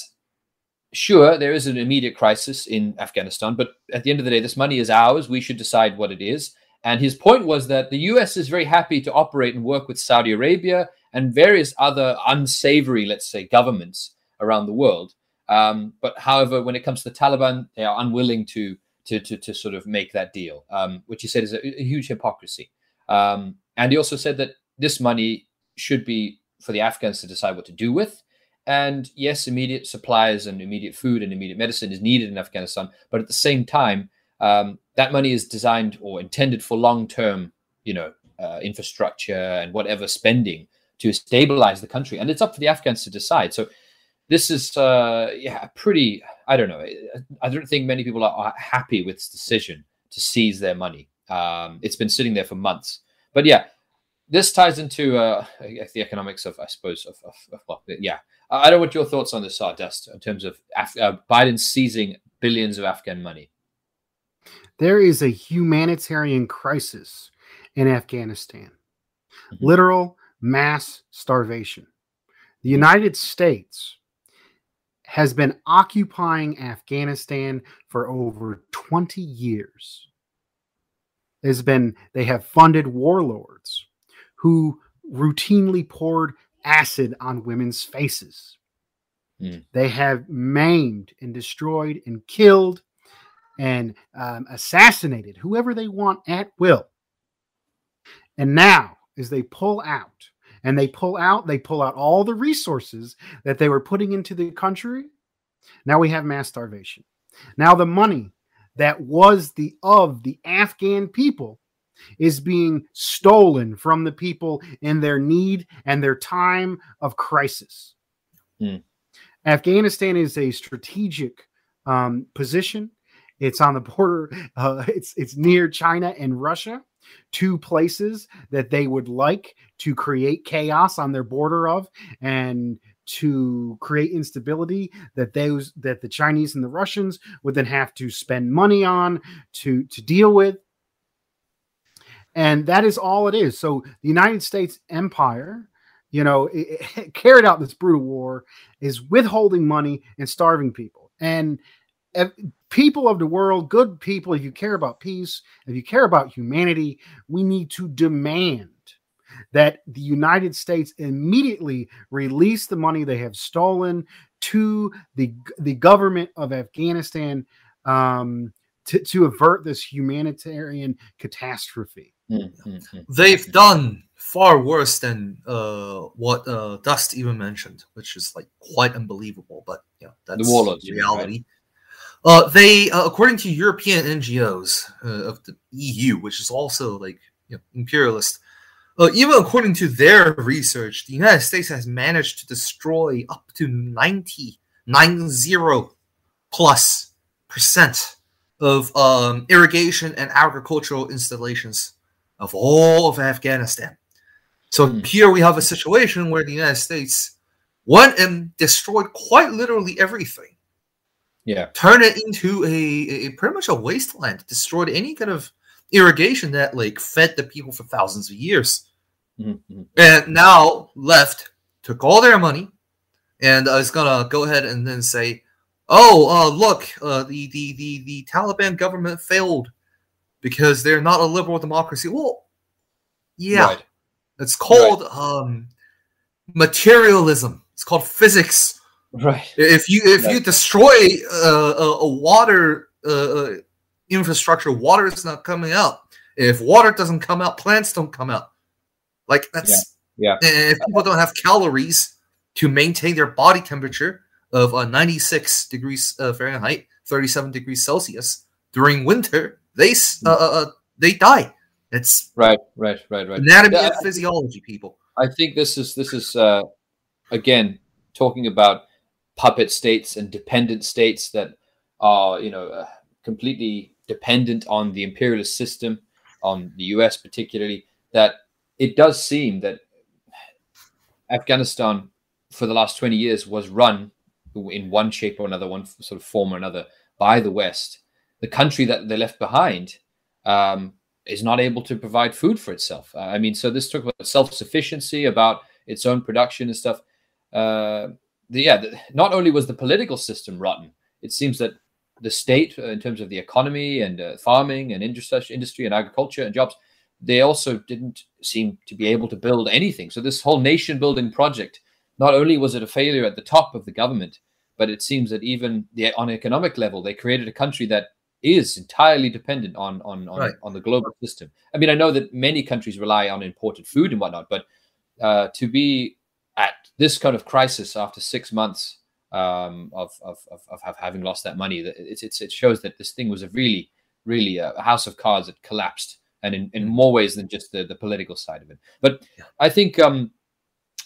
sure, there is an immediate crisis in Afghanistan, but at the end of the day, this money is ours. We should decide what it is. And his point was that the US is very happy to operate and work with Saudi Arabia and various other unsavory, let's say, governments around the world. Um, but however, when it comes to the Taliban, they are unwilling to to to, to sort of make that deal, um, which he said is a, a huge hypocrisy. Um, and he also said that this money should be for the Afghans to decide what to do with. And yes, immediate supplies and immediate food and immediate medicine is needed in Afghanistan. But at the same time, um, that money is designed or intended for long-term, you know, uh, infrastructure and whatever spending to stabilize the country. And it's up to the Afghans to decide. So this is uh, yeah pretty. I don't know. I don't think many people are, happy with this decision to seize their money. Um, it's been sitting there for months. But yeah, this ties into uh, the economics of, I suppose, of, of, of well, yeah. I don't know what your thoughts on this are, Dust, in terms of Af- uh, Biden seizing billions of Afghan money. There is a humanitarian crisis in Afghanistan, mm-hmm. literal mass starvation. The United States has been occupying Afghanistan for over 20 years. There's been, they have funded warlords who routinely poured acid on women's faces. Mm. They have maimed and destroyed and killed and um, assassinated whoever they want at will. And now, as they pull out, and they pull out, they pull out all the resources that they were putting into the country. Now we have mass starvation. Now the money that was the of the Afghan people is being stolen from the people in their need and their time of crisis. Mm. Afghanistan is a strategic um, position. It's on the border. Uh, it's it's near China and Russia, two places that they would like to create chaos on their border of, and to create instability that those that the Chinese and the Russians would then have to spend money on to to deal with. And that is all it is. So the United States empire, you know, it, it carried out this brutal war, is withholding money and starving people. And people of the world, good people, if you care about peace, if you care about humanity, we need to demand that the United States immediately release the money they have stolen to the the government of Afghanistan um, to, to avert this humanitarian catastrophe. Mm-hmm. They've done far worse than uh, what uh, Dust even mentioned, which is like quite unbelievable. But yeah, that's the warlords, reality. Right? Uh, they, uh, according to European NGOs uh, of the EU, which is also like you know, imperialist, uh, even according to their research, the United States has managed to destroy up to 90, 90 plus percent of um, irrigation and agricultural installations of all of Afghanistan. So mm. here we have a situation where the United States went and destroyed quite literally everything. Yeah. Turn it into a, a pretty much a wasteland, destroyed any kind of irrigation that like fed the people for thousands of years. Mm-hmm. And now left took all their money and uh, is gonna go ahead and then say, "Oh, uh, look, uh, the, the the the Taliban government failed because they're not a liberal democracy. Well, yeah, right. it's called right. um, materialism. It's called physics. Right. If you if right. you destroy uh, a, a, water uh, infrastructure, water is not coming out. If water doesn't come out, plants don't come out. Like that's yeah. yeah. If people don't have calories to maintain their body temperature of uh, 96 degrees uh, Fahrenheit, 37 degrees Celsius during winter, they uh, uh, uh, they die. It's right, right, right, right. Anatomy yeah, and physiology, people. I think this is this is uh, again talking about puppet states and dependent states that are you know uh, completely dependent on the imperialist system, on the U.S. particularly. That it does seem that Afghanistan for the last 20 years was run in one shape or another, one sort of form or another by the West the country that they left behind um, is not able to provide food for itself. Uh, I mean, so this talk about self sufficiency, about its own production and stuff. Uh, the, yeah, the, not only was the political system rotten, it seems that the state, uh, in terms of the economy and uh, farming and industry, industry and agriculture and jobs, they also didn't seem to be able to build anything. So this whole nation building project, not only was it a failure at the top of the government, but it seems that even the, on economic level, they created a country that is entirely dependent on on on, right. on the global system. I mean, I know that many countries rely on imported food and whatnot, but uh, to be at this kind of crisis after six months um, of, of, of, of, having lost that money, it's, it's, it shows that this thing was a really, really uh, a house of cards that collapsed, and in, in more ways than just the, the political side of it. But. I think um,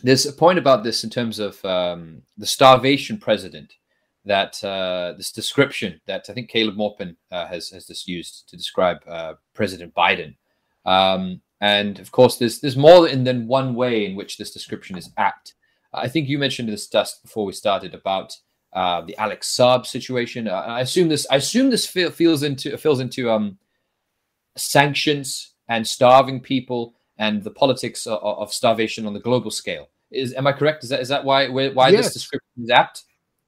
there's a point about this in terms of um, the starvation president that uh, this description that I think Caleb Maupin uh, has has this used to describe uh, President Biden. Um, and of course, there's there's more than one way in which this description is apt. I think you mentioned this just before we started about uh, the Alex Saab situation. Uh, I assume this. I assume this feel, feels into fills into um, sanctions and starving people and the politics of, of, starvation on the global scale. Is am I correct? Is that is that why why yes. this description is apt?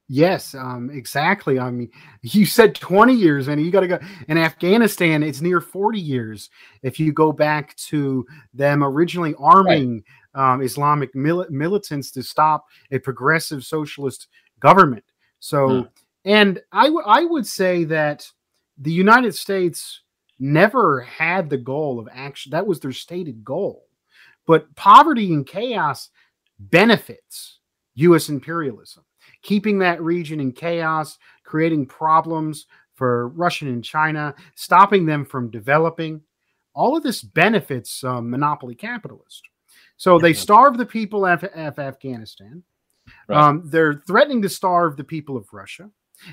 Yes, um, exactly. I mean, you said 20 years, and you got to go. In Afghanistan, it's near 40 years. If you go back to them originally arming right. um, Islamic mil- militants to stop a progressive socialist government. So, hmm. and I, w- I would say that the United States never had the goal of action. That was their stated goal. But poverty and chaos benefits U.S. imperialism keeping that region in chaos, creating problems for Russia and China, stopping them from developing. All of this benefits um, monopoly capitalists. So they starve the people of, of Afghanistan. Right. Um, they're threatening to starve the people of Russia.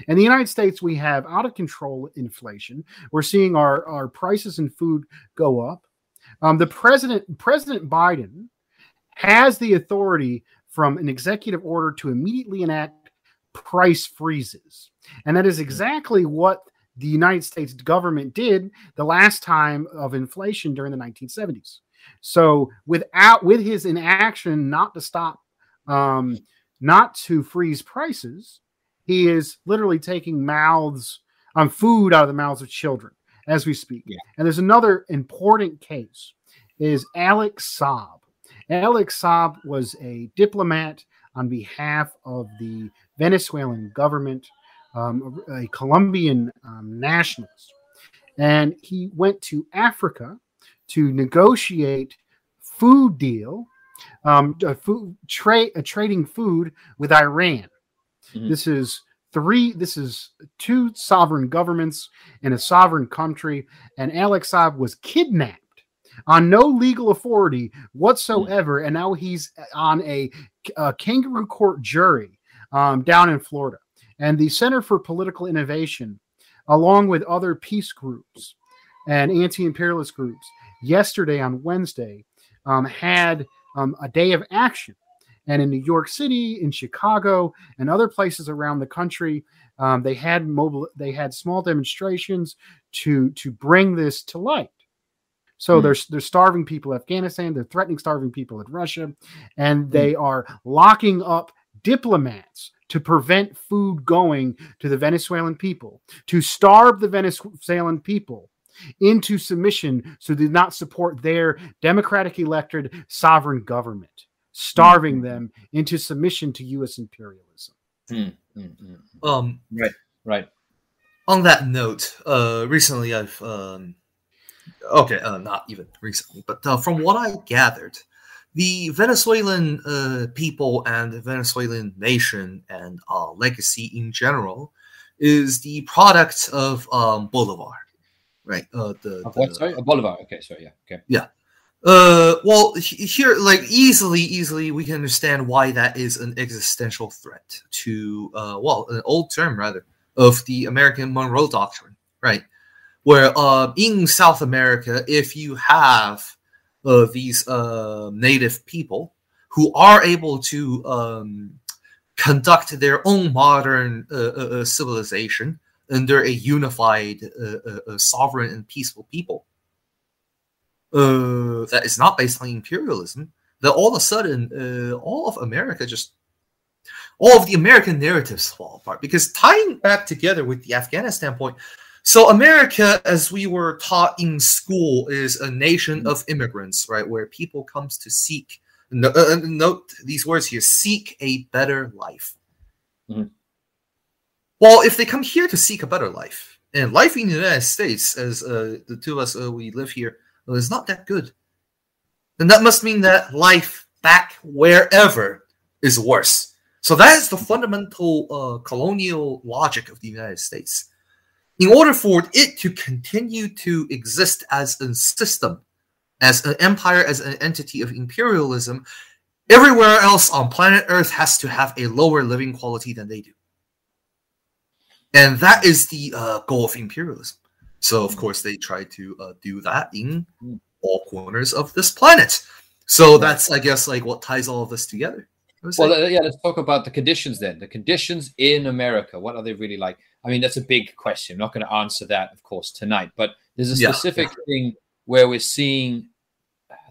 In the United States, we have out of control inflation. We're seeing our, our prices in food go up. Um, the president, President Biden, has the authority from an executive order to immediately enact price freezes. And that is exactly what the United States government did the last time of inflation during the 1970s. So without with his inaction not to stop um, not to freeze prices, he is literally taking mouths on um, food out of the mouths of children as we speak. Yeah. And there's another important case is Alex Saab. Alex Saab was a diplomat on behalf of the Venezuelan government, um, a Colombian um, nationalist. And he went to Africa to negotiate food deal, um, a food trade, a trading food with Iran. Mm-hmm. This is three. This is two sovereign governments in a sovereign country, and Alex Saab was kidnapped on no legal authority whatsoever, and now he's on a, a kangaroo court jury um, down in Florida. And the Center for Political Innovation, along with other peace groups and anti-imperialist groups, yesterday on Wednesday um, had um, a day of action. And in New York City, in Chicago, and other places around the country, um, they had mobile, they had small demonstrations to to bring this to light. So mm. they're they're starving people in Afghanistan, they're threatening starving people in Russia, and hmm. they are locking up diplomats to prevent food going to the Venezuelan people, to starve the Venezuelan people into submission so they do not support their democratic elected sovereign government, starving mm. them into submission to U.S. imperialism. Mm. Um, right, right. On that note, uh, recently I've um, Okay, uh, not even recently, but uh, from what I gathered, the Venezuelan uh, people and the Venezuelan nation and uh, legacy in general is the product of um, Bolivar, right? Uh, the, what? Sorry, Bolivar. Okay, sorry, yeah, okay, yeah. Uh, well, here, like easily, easily, we can understand why that is an existential threat to, uh, well, an old term rather of the American Monroe Doctrine, right? where uh, in South America, if you have uh, these uh, native people who are able to um, conduct their own modern uh, uh, uh, civilization under a unified, sovereign, and peaceful people, that is not based on imperialism, that all of a sudden, all of America just all of the American narratives fall apart. Because tying back together with the Afghanistan point, so America, as we were taught in school, is a nation of immigrants, right? Where people comes to seek. No, uh, uh, note these words here: seek a better life. Mm-hmm. Well, if they come here to seek a better life, and life in the United States, as uh, the two of us uh, we live here, well, is not that good, then that must mean that life back wherever is worse. So that is the fundamental uh, colonial logic of the United States in order for it to continue to exist as a system, as an empire, as an entity of imperialism, everywhere else on planet Earth has to have a lower living quality than they do. And that is the uh, goal of imperialism. So, of course, they try to uh, do that in all corners of this planet. So that's, I guess, like what ties all of this together. Well, uh, yeah, let's talk about the conditions then. The conditions in America, what are they really like? I mean, that's a big question. I'm not going to answer that, of course, tonight. But there's a specific yeah. thing where we're seeing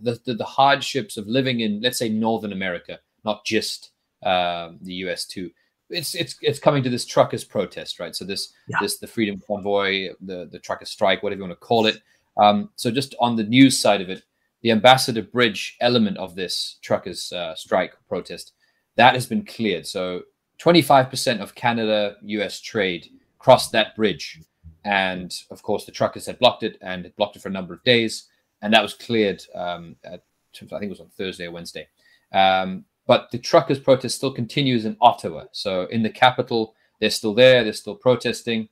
the, the, the, hardships of living in, let's say, Northern America, not just um, the US too. It's it's it's coming to this truckers protest, right? So this yeah. this the Freedom Convoy, the the trucker strike, whatever you want to call it. Um, so just on the news side of it, the Ambassador Bridge element of this truckers uh, strike protest that has been cleared. So 25% of Canada US trade crossed that bridge. And of course, the truckers had blocked it and it blocked it for a number of days. And that was cleared, um, at, I think it was on Thursday or Wednesday. Um, but the truckers' protest still continues in Ottawa. So in the capital, they're still there, they're still protesting.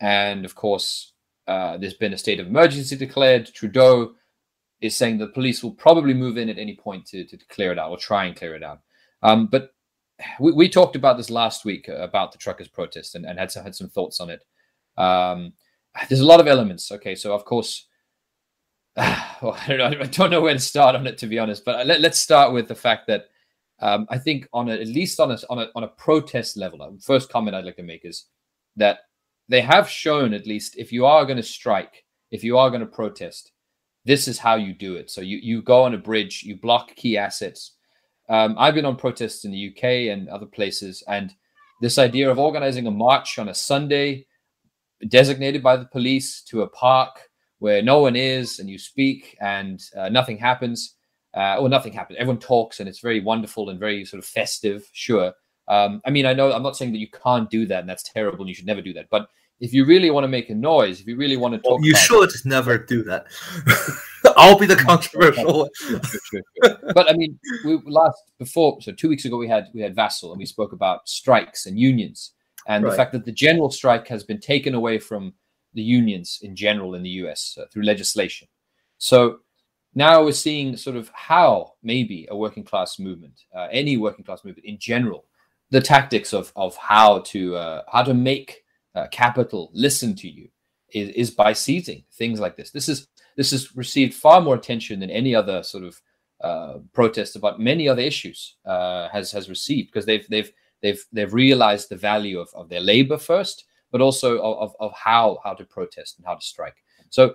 And of course, uh, there's been a state of emergency declared. Trudeau is saying the police will probably move in at any point to, to clear it out or try and clear it out. Um, but we, we, talked about this last week uh, about the truckers' protest and, and had some, had some thoughts on it. Um, there's a lot of elements. Okay, so of course, well, I, don't know, I don't know where to start on it to be honest. But let, us start with the fact that um, I think on a, at least on a, on a on a protest level, uh, first comment I'd like to make is that they have shown at least if you are going to strike, if you are going to protest, this is how you do it. So you you go on a bridge, you block key assets um, I've been on protests in the UK and other places, and this idea of organizing a march on a Sunday designated by the police to a park where no one is and you speak and uh, nothing happens, uh, or nothing happens. Everyone talks and it's very wonderful and very sort of festive, sure. Um, I mean, I know I'm not saying that you can't do that and that's terrible and you should never do that, but if you really want to make a noise, if you really want to talk, well, you should it, never do that. I'll be the controversial. but I mean, we last before so two weeks ago we had we had Vassal and we spoke about strikes and unions and right. the fact that the general strike has been taken away from the unions in general in the U.S. Uh, through legislation. So now we're seeing sort of how maybe a working class movement, uh, any working class movement in general, the tactics of of how to uh, how to make uh, capital listen to you is, is by seizing things like this. This is this has received far more attention than any other sort of uh, protest about many other issues uh, has has received because they've they've they've they've realized the value of, of their labor first, but also of, of how how to protest and how to strike. So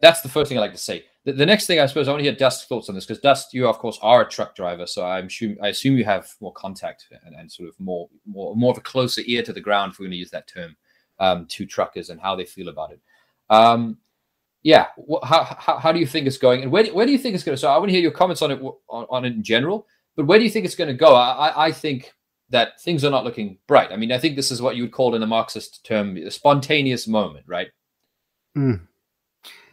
that's the first thing I like to say. The, the next thing I suppose I want to hear Dust's thoughts on this because Dust, you of course are a truck driver, so I'm sure I assume you have more contact and, and sort of more more more of a closer ear to the ground, if we're going to use that term um, to truckers and how they feel about it. Um, yeah, how, how, how do you think it's going, and where do, where do you think it's going to? So I want to hear your comments on it on, on it in general, but where do you think it's going to go? I, I think that things are not looking bright. I mean, I think this is what you would call in a Marxist term a spontaneous moment, right? Mm.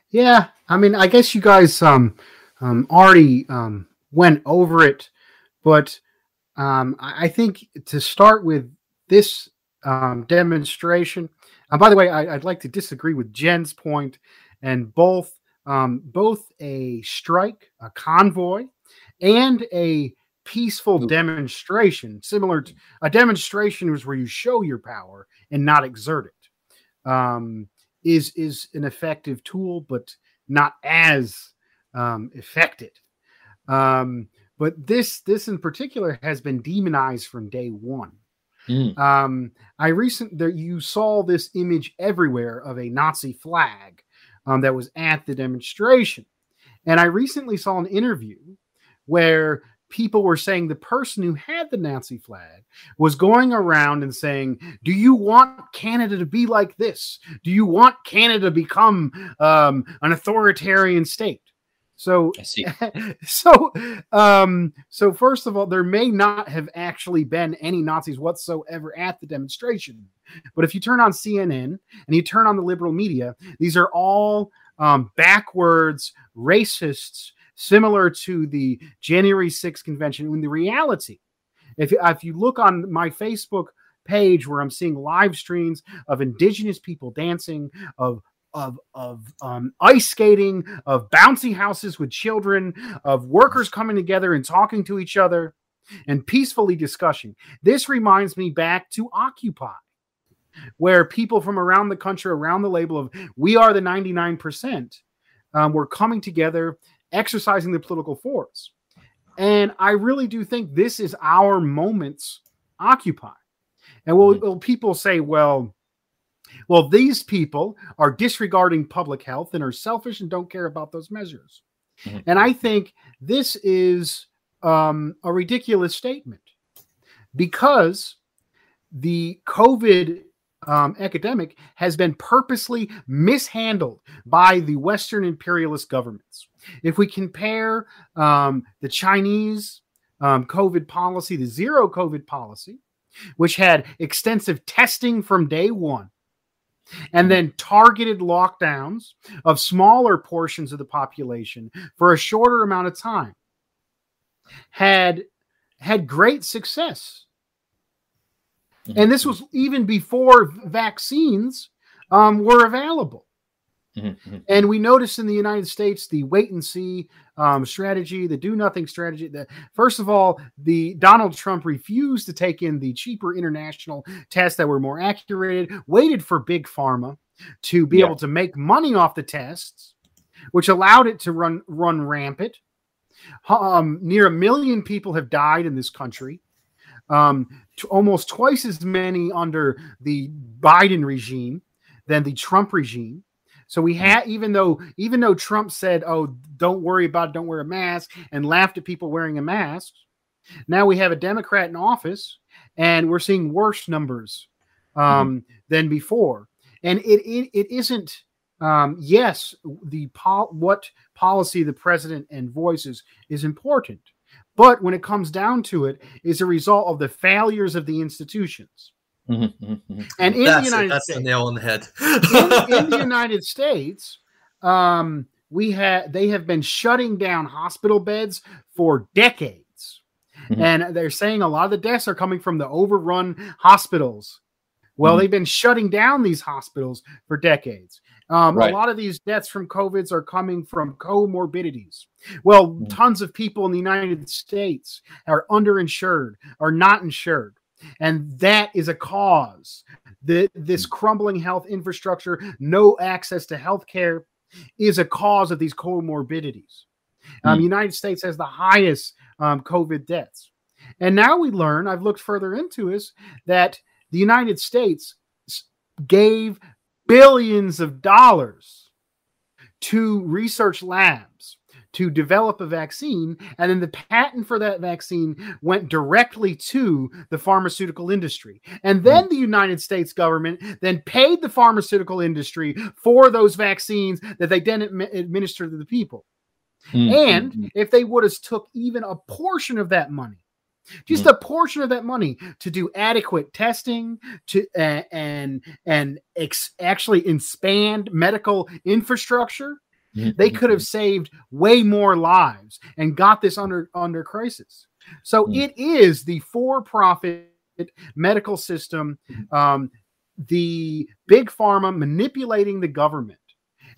Yeah, I mean, I guess you guys um, um, already um, went over it, but um, I think to start with this um, demonstration. And by the way, I, would like to disagree with Jen's point, and both um, both a strike, a convoy, and a peaceful demonstration, similar to a demonstration is where you show your power and not exert it, um, is is an effective tool, but not as um, effective. Um, but this this in particular has been demonized from day one. Mm. Um, I recent that you saw this image everywhere of a Nazi flag um, that was at the demonstration, and I recently saw an interview where people were saying the person who had the Nazi flag was going around and saying, "Do you want Canada to be like this? Do you want Canada to become um, an authoritarian state?" So, so, um, so first of all, there may not have actually been any Nazis whatsoever at the demonstration. But if you turn on CNN and you turn on the liberal media, these are all um, backwards racists, similar to the January 6th convention. When the reality, if if you look on my Facebook page where I'm seeing live streams of indigenous people dancing, of of of um, ice skating, of bouncy houses with children, of workers coming together and talking to each other and peacefully discussing. This reminds me back to Occupy, where people from around the country, around the label of "We are the ninety nine percent," um, were coming together, exercising the political force. And I really do think this is our moments Occupy. And will, will people say, well, well, these people are disregarding public health and are selfish and don't care about those measures. Mm-hmm. And I think this is um, a ridiculous statement because the COVID um, epidemic has been purposely mishandled by the Western imperialist governments. If we compare um, the Chinese um, COVID policy, the zero COVID policy, which had extensive testing from day one, and then targeted lockdowns of smaller portions of the population for a shorter amount of time had had great success. Mm-hmm. and this was even before vaccines um, were available Mm-hmm, mm-hmm. And we notice in the United States the wait and see um, strategy, the do nothing strategy. That first of all, the Donald Trump refused to take in the cheaper international tests that were more accurate, waited for big pharma to be yeah. able to make money off the tests, which allowed it to run run rampant. Um, near a million people have died in this country. Um, almost twice as many under the Biden regime than the Trump regime. So we had even though even though Trump said, "Oh, don't worry about it, don't wear a mask," and laughed at people wearing a mask, now we have a Democrat in office, and we're seeing worse numbers um, mm-hmm. than before. And it it, it isn't. Um, yes, the pol- what policy the president and voices is important, but when it comes down to it, is a result of the failures of the institutions. Mm-hmm, mm-hmm. And in that's the United it, that's States, the nail on the head. in, in, the United States, um, we have they have been shutting down hospital beds for decades, mm-hmm. and they're saying a lot of the deaths are coming from the overrun hospitals. Well, mm-hmm. they've been shutting down these hospitals for decades. Um, right. A lot of these deaths from COVIDs are coming from comorbidities. Well, mm-hmm. tons of people in the United States are underinsured, are not insured. And that is a cause. that this crumbling health infrastructure, no access to health care, is a cause of these comorbidities. Um, mm. United States has the highest um, COVID deaths. And now we learn, I've looked further into this, that the United States gave billions of dollars to research labs to develop a vaccine. And then the patent for that vaccine went directly to the pharmaceutical industry. And then the United States government then paid the pharmaceutical industry for those vaccines that they then administer to the people. Mm-hmm. And if they would have took even a portion of that money, just a portion of that money to do adequate testing to uh, and and ex- actually expand medical infrastructure Mm-hmm. They could have saved way more lives and got this under under crisis. So mm-hmm. it is the for-profit medical system, mm-hmm. um, the big pharma manipulating the government.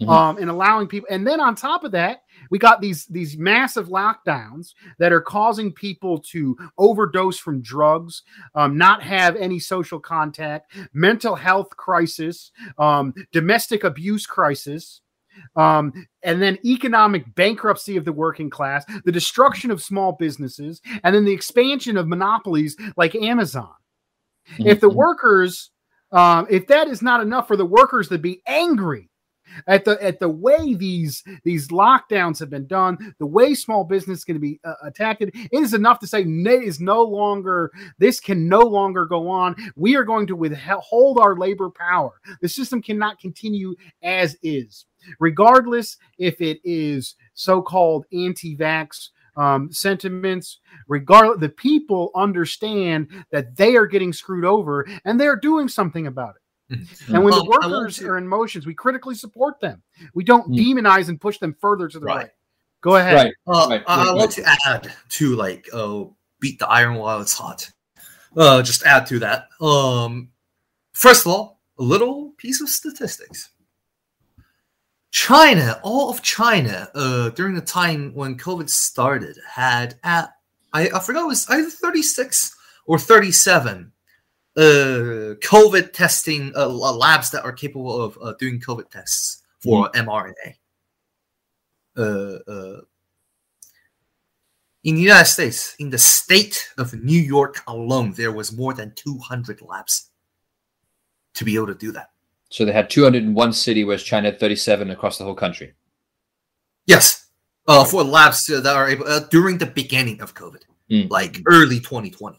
Mm-hmm. Um, and allowing people, and then on top of that, we got these these massive lockdowns that are causing people to overdose from drugs, um, not have any social contact, mental health crisis, um, domestic abuse crisis, um, and then economic bankruptcy of the working class, the destruction of small businesses, and then the expansion of monopolies like Amazon. Mm-hmm. If the workers, um, if that is not enough for the workers to be angry at the at the way these these lockdowns have been done, the way small business is going to be uh, attacked, it is enough to say it is no longer this can no longer go on. We are going to withhold our labor power. The system cannot continue as is regardless if it is so-called anti-vax um, sentiments, regardless, the people understand that they are getting screwed over and they're doing something about it. Mm-hmm. And when the workers are in motions, we critically support them. We don't mm. demonize and push them further to the right. right. Go ahead. Right. Uh, right. I, I want to add to like, oh, beat the iron while it's hot. Uh, just add to that. Um, first of all, a little piece of statistics. China, all of China, uh, during the time when COVID started, had at I, I forgot it was either 36 or 37 uh, COVID testing uh, labs that are capable of uh, doing COVID tests for mm. mRNA. Uh, uh, in the United States, in the state of New York alone, there was more than 200 labs to be able to do that. So they had 201 city, whereas China had 37 across the whole country. Yes, uh, for labs that are able uh, during the beginning of COVID, mm. like early 2020.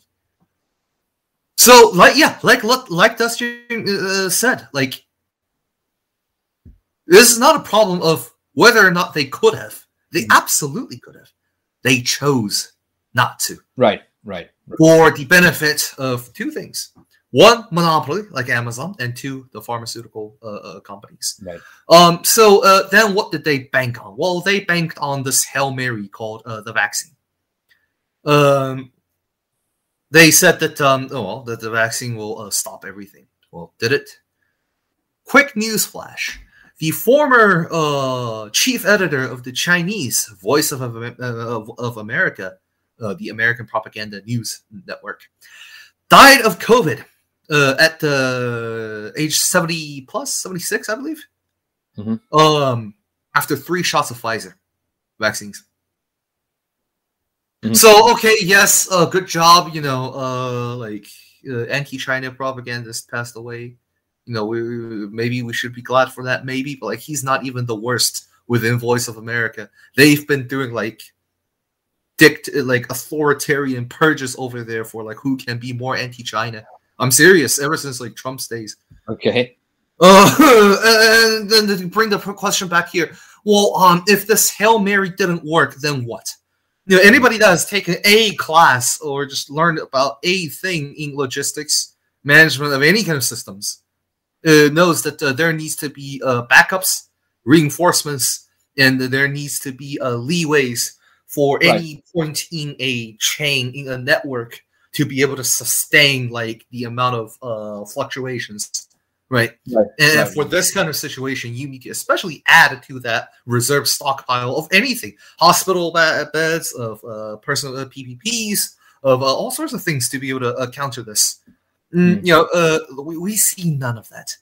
So, like, yeah, like like Dustin uh, said, like this is not a problem of whether or not they could have. They mm. absolutely could have. They chose not to. Right, right. right. For the benefit of two things one monopoly like Amazon, and two the pharmaceutical uh, uh, companies. Right. Um. So uh, then, what did they bank on? Well, they banked on this hail mary called uh, the vaccine. Um. They said that um. Oh, well, that the vaccine will uh, stop everything. Well, did it? Quick news flash: the former uh, chief editor of the Chinese Voice of of, of, America, uh, the American Propaganda News Network, died of COVID uh, at the age 70 plus 76 i believe. Mm-hmm. um after three shots of pfizer vaccines. Mm-hmm. so okay yes uh, good job you know uh like uh, anti-china propagandist passed away. You know we, maybe we should be glad for that maybe but like he's not even the worst within voice of america. They've been doing like dict like authoritarian purges over there for like who can be more anti-china I'm serious. Ever since like Trump's days. Okay. Uh, and then to bring the question back here. Well, um, if this hail mary didn't work, then what? You know, anybody that has taken a class or just learned about a thing in logistics, management of any kind of systems, uh, knows that uh, there needs to be uh, backups, reinforcements, and there needs to be uh, leeways for right. any point in a chain in a network to be able to sustain like the amount of uh, fluctuations, right? right. And right. for this kind of situation, you need to especially add to that reserve stockpile of anything, hospital beds, of uh, personal uh, PPPs, of uh, all sorts of things to be able to uh, counter this. Mm, mm. You know, uh, we, we see none of that.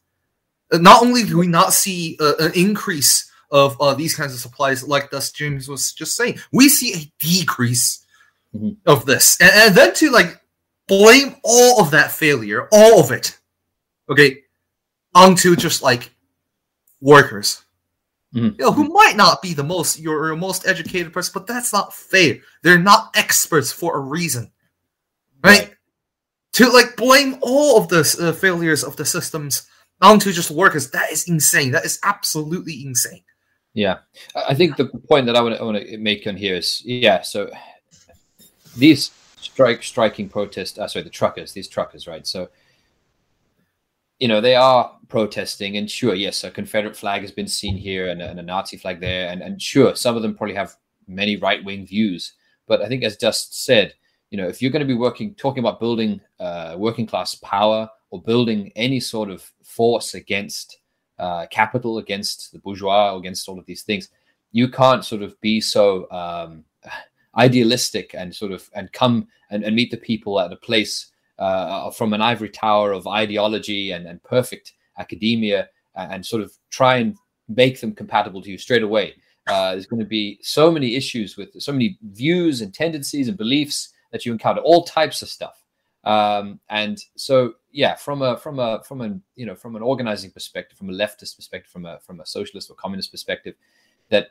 Not only do we not see uh, an increase of uh, these kinds of supplies, like Dust James was just saying, we see a decrease mm-hmm. of this, and, and, then to like blame all of that failure, all of it, okay, onto just like workers. Mm-hmm. You know, who might not be the most your, most educated person, but that's not fair. They're not experts for a reason, right? right. To like blame all of the uh, failures of the systems onto just workers, that is insane. That is absolutely insane. Yeah, I think the point that I want to, I want to make on here is yeah. So these strike striking protest. Uh, sorry, the truckers, these truckers, right? So, you know, they are protesting, and sure, yes, a Confederate flag has been seen here and a, and a Nazi flag there, and and sure, some of them probably have many right wing views, but I think, as Dust said, you know, if you're going to be working, talking about building uh, working class power or building any sort of force against uh, capital, against the bourgeois, against all of these things, you can't sort of be so um, idealistic and sort of and come and, and meet the people at a place uh, from an ivory tower of ideology and, and perfect academia and sort of try and make them compatible to you straight away. Uh, there's going to be so many issues with so many views and tendencies and beliefs that you encounter, all types of stuff. Um, and so, yeah, from a from a from an you know from an organizing perspective, from a leftist perspective, from a from a socialist or communist perspective, that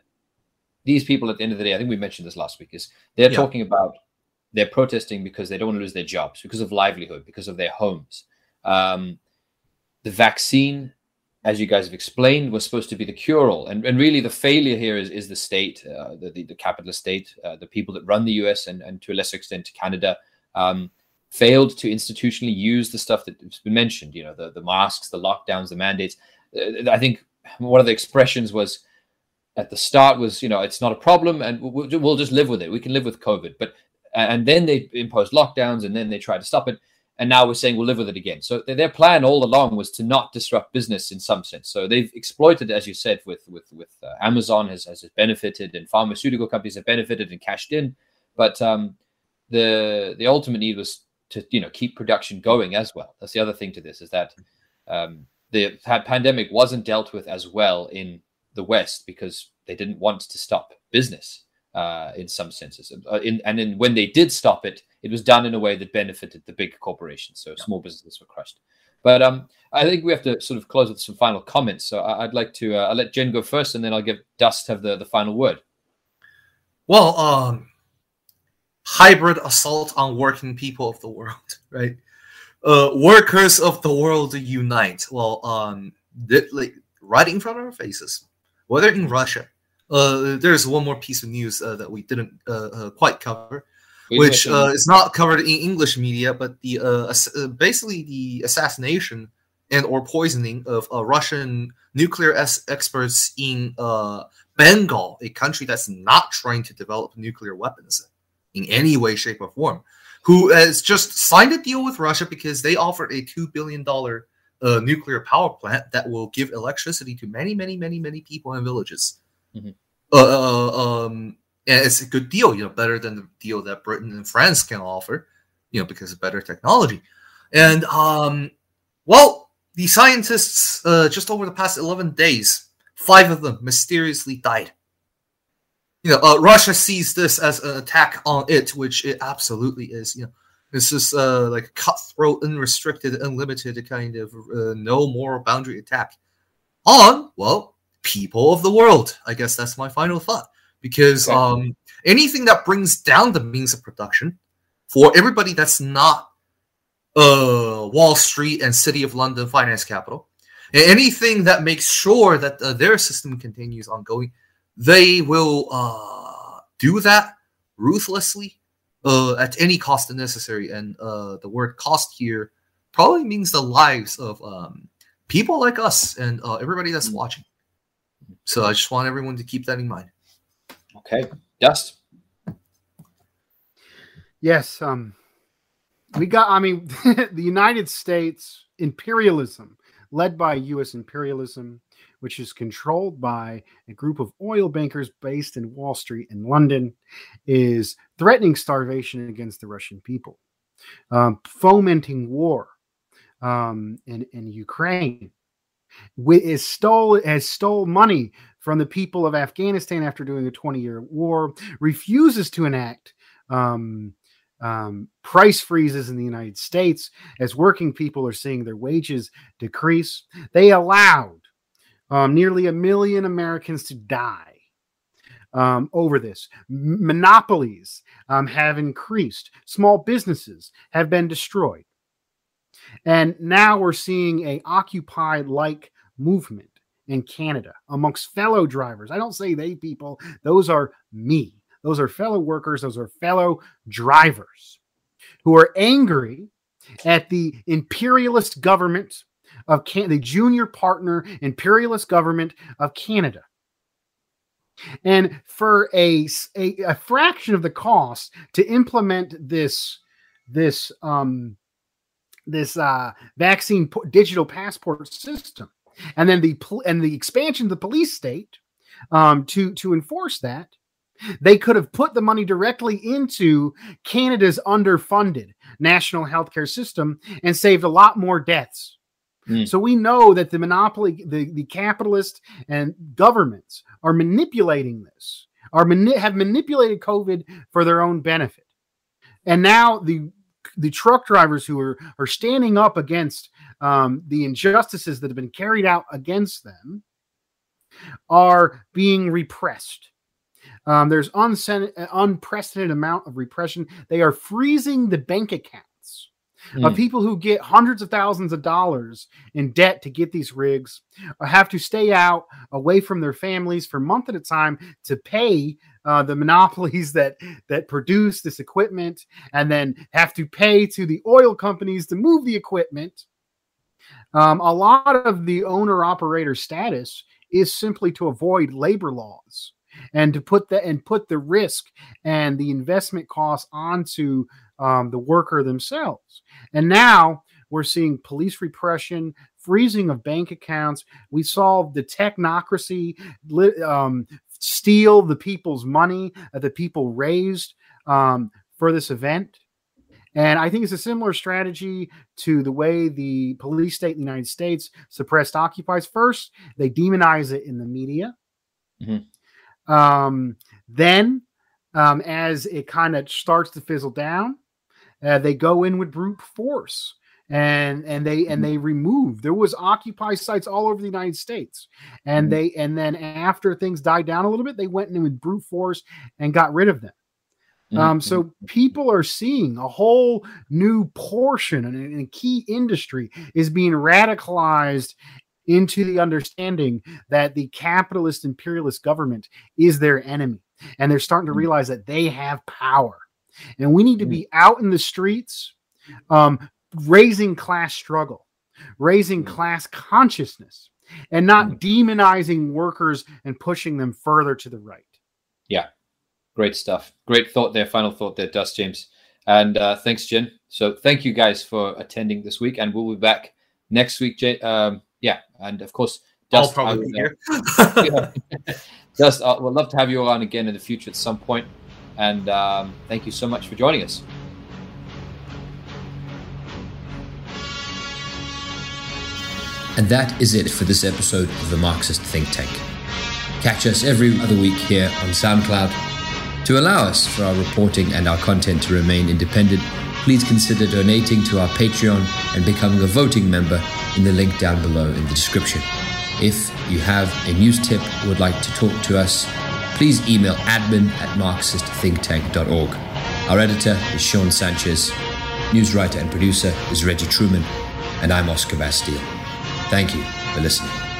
these people at the end of the day, I think we mentioned this last week, is they're yeah. talking about they're protesting because they don't want to lose their jobs, because of livelihood, because of their homes. Um, the vaccine, as you guys have explained, was supposed to be the cure-all, and, and really the failure here is, is the state, uh, the, the, the capitalist state, uh, the people that run the U.S. and, and to a lesser extent Canada, um, failed to institutionally use the stuff that's been mentioned. You know, the the masks, the lockdowns, the mandates. Uh, I think one of the expressions was at the start was you know it's not a problem and we'll, just live with it we can live with covid but and then they imposed lockdowns and then they tried to stop it and now we're saying we'll live with it again. So their plan all along was to not disrupt business in some sense. So they've exploited, as you said, with with with uh, Amazon has has benefited, and pharmaceutical companies have benefited and cashed in. But um, the the ultimate need was to you know keep production going as well. That's the other thing to this is that um, the pandemic wasn't dealt with as well in the West because they didn't want to stop business uh, in some senses. Uh, in, and then when they did stop it, it was done in a way that benefited the big corporations. So small businesses were crushed. But um, I think we have to sort of close with some final comments. So I, would like to uh, I'll let Jen go first, and then I'll give Dust have the, the final word. Well, um, hybrid assault on working people of the world, right? Uh, workers of the world unite. Well, um, like right in front of our faces, whether in Russia. Uh, there's one more piece of news uh, that we didn't uh, uh quite cover, which uh, is not covered in English media, but the uh, uh, basically the assassination and or poisoning of uh, Russian nuclear es- experts in uh, Bengal, a country that's not trying to develop nuclear weapons in any way, shape, or form, who has just signed a deal with Russia because they offered a two billion dollar uh, nuclear power plant that will give electricity to many, many, many, many people and villages. Mm-hmm. Uh, um, and it's a good deal, you know, better than the deal that Britain and France can offer, you know, because of better technology. And um, well, the scientists uh, just over the past 11 days, five of them mysteriously died. You know, uh, Russia sees this as an attack on it, which it absolutely is. You know, this is uh, like a cutthroat, unrestricted, unlimited kind of uh, no moral boundary attack on well people of the world. I guess that's my final thought because okay. um, anything that brings down the means of production for everybody that's not uh, Wall Street and City of London finance capital, and anything that makes sure that uh, their system continues ongoing, they will uh, do that ruthlessly uh, at any cost necessary. And uh, the word cost here probably means the lives of um, people like us and uh, everybody that's mm-hmm. watching. So I just want everyone to keep that in mind. Okay, Dust. Yes, um, we got. I mean, the United States imperialism, led by U.S. imperialism, which is controlled by a group of oil bankers based in Wall Street in London, is threatening starvation against the Russian people, um, fomenting war um, in in Ukraine, is stole has stole money from the people of Afghanistan after doing a 20 year war, refuses to enact um, um, price freezes in the United States as working people are seeing their wages decrease. They allowed um, nearly a million Americans to die um, over this. Monopolies um, have increased, small businesses have been destroyed. And now we're seeing a Occupy like movement in Canada amongst fellow drivers. I don't say they people, those are me. Those are fellow workers, those are fellow drivers who are angry at the imperialist government of Can- the junior partner imperialist government of Canada. And for a, a, a fraction of the cost to implement this this um, this uh, vaccine digital passport system, and then the and the expansion of the police state um, to to enforce that, they could have put the money directly into Canada's underfunded national healthcare system and saved a lot more deaths. Mm. So we know that the monopoly, the, the capitalist and governments are manipulating this, are mani- have manipulated COVID for their own benefit. And now the the truck drivers who are are standing up against um, the injustices that have been carried out against them are being repressed. Um, there's unprecedented amount of repression. They are freezing the bank accounts mm. of hmm. people who get hundreds of thousands of dollars in debt to get these rigs, or have to stay out away from their families for months at a time to pay uh, the monopolies that that produce this equipment, and then have to pay to the oil companies to move the equipment. Um, a lot of the owner operator status is simply to avoid labor laws and to put that and put the risk and the investment costs onto um, the worker themselves. And now we're seeing police repression, freezing of bank accounts. We saw the technocracy um, steal the people's money that the people raised um, for this event. And I think it's a similar strategy to the way the police state in the United States suppressed Occupies. First, they demonize it in the media. Mm-hmm. Um, then, um, as it kind of starts to fizzle down, uh, they go in with brute force and and they and mm-hmm. they remove there was occupy sites all over the united states and mm-hmm. they and then after things died down a little bit they went in with brute force and got rid of them mm-hmm. um, so people are seeing a whole new portion and, a key industry is being radicalized into the understanding that the capitalist imperialist government is their enemy and they're starting to mm-hmm. realize that they have power and we need to be out in the streets um, raising class struggle, raising class consciousness, and not demonizing workers and pushing them further to the right. Yeah, great stuff. Great thought there. Final thought there, Dust James. And uh, thanks, Jen. So thank you guys for attending this week, and we'll be back next week. J- um, yeah, and of course, Dust. I'll probably be here. Dust, uh, we'd love to have you all on again in the future at some point. And um, thank you so much for joining us. And that is it for this episode of the Marxist Think Tank. Catch us every other week here on SoundCloud. To allow us for our reporting and our content to remain independent, please consider donating to our Patreon and becoming a voting member in the link down below in the description. If you have a news tip or would like to talk to us, please email admin at marxistthinktank.org. Our editor is Sean Sanchez, news writer and producer is Reggie Truman, and I'm Oscar Bastille. Thank you for listening.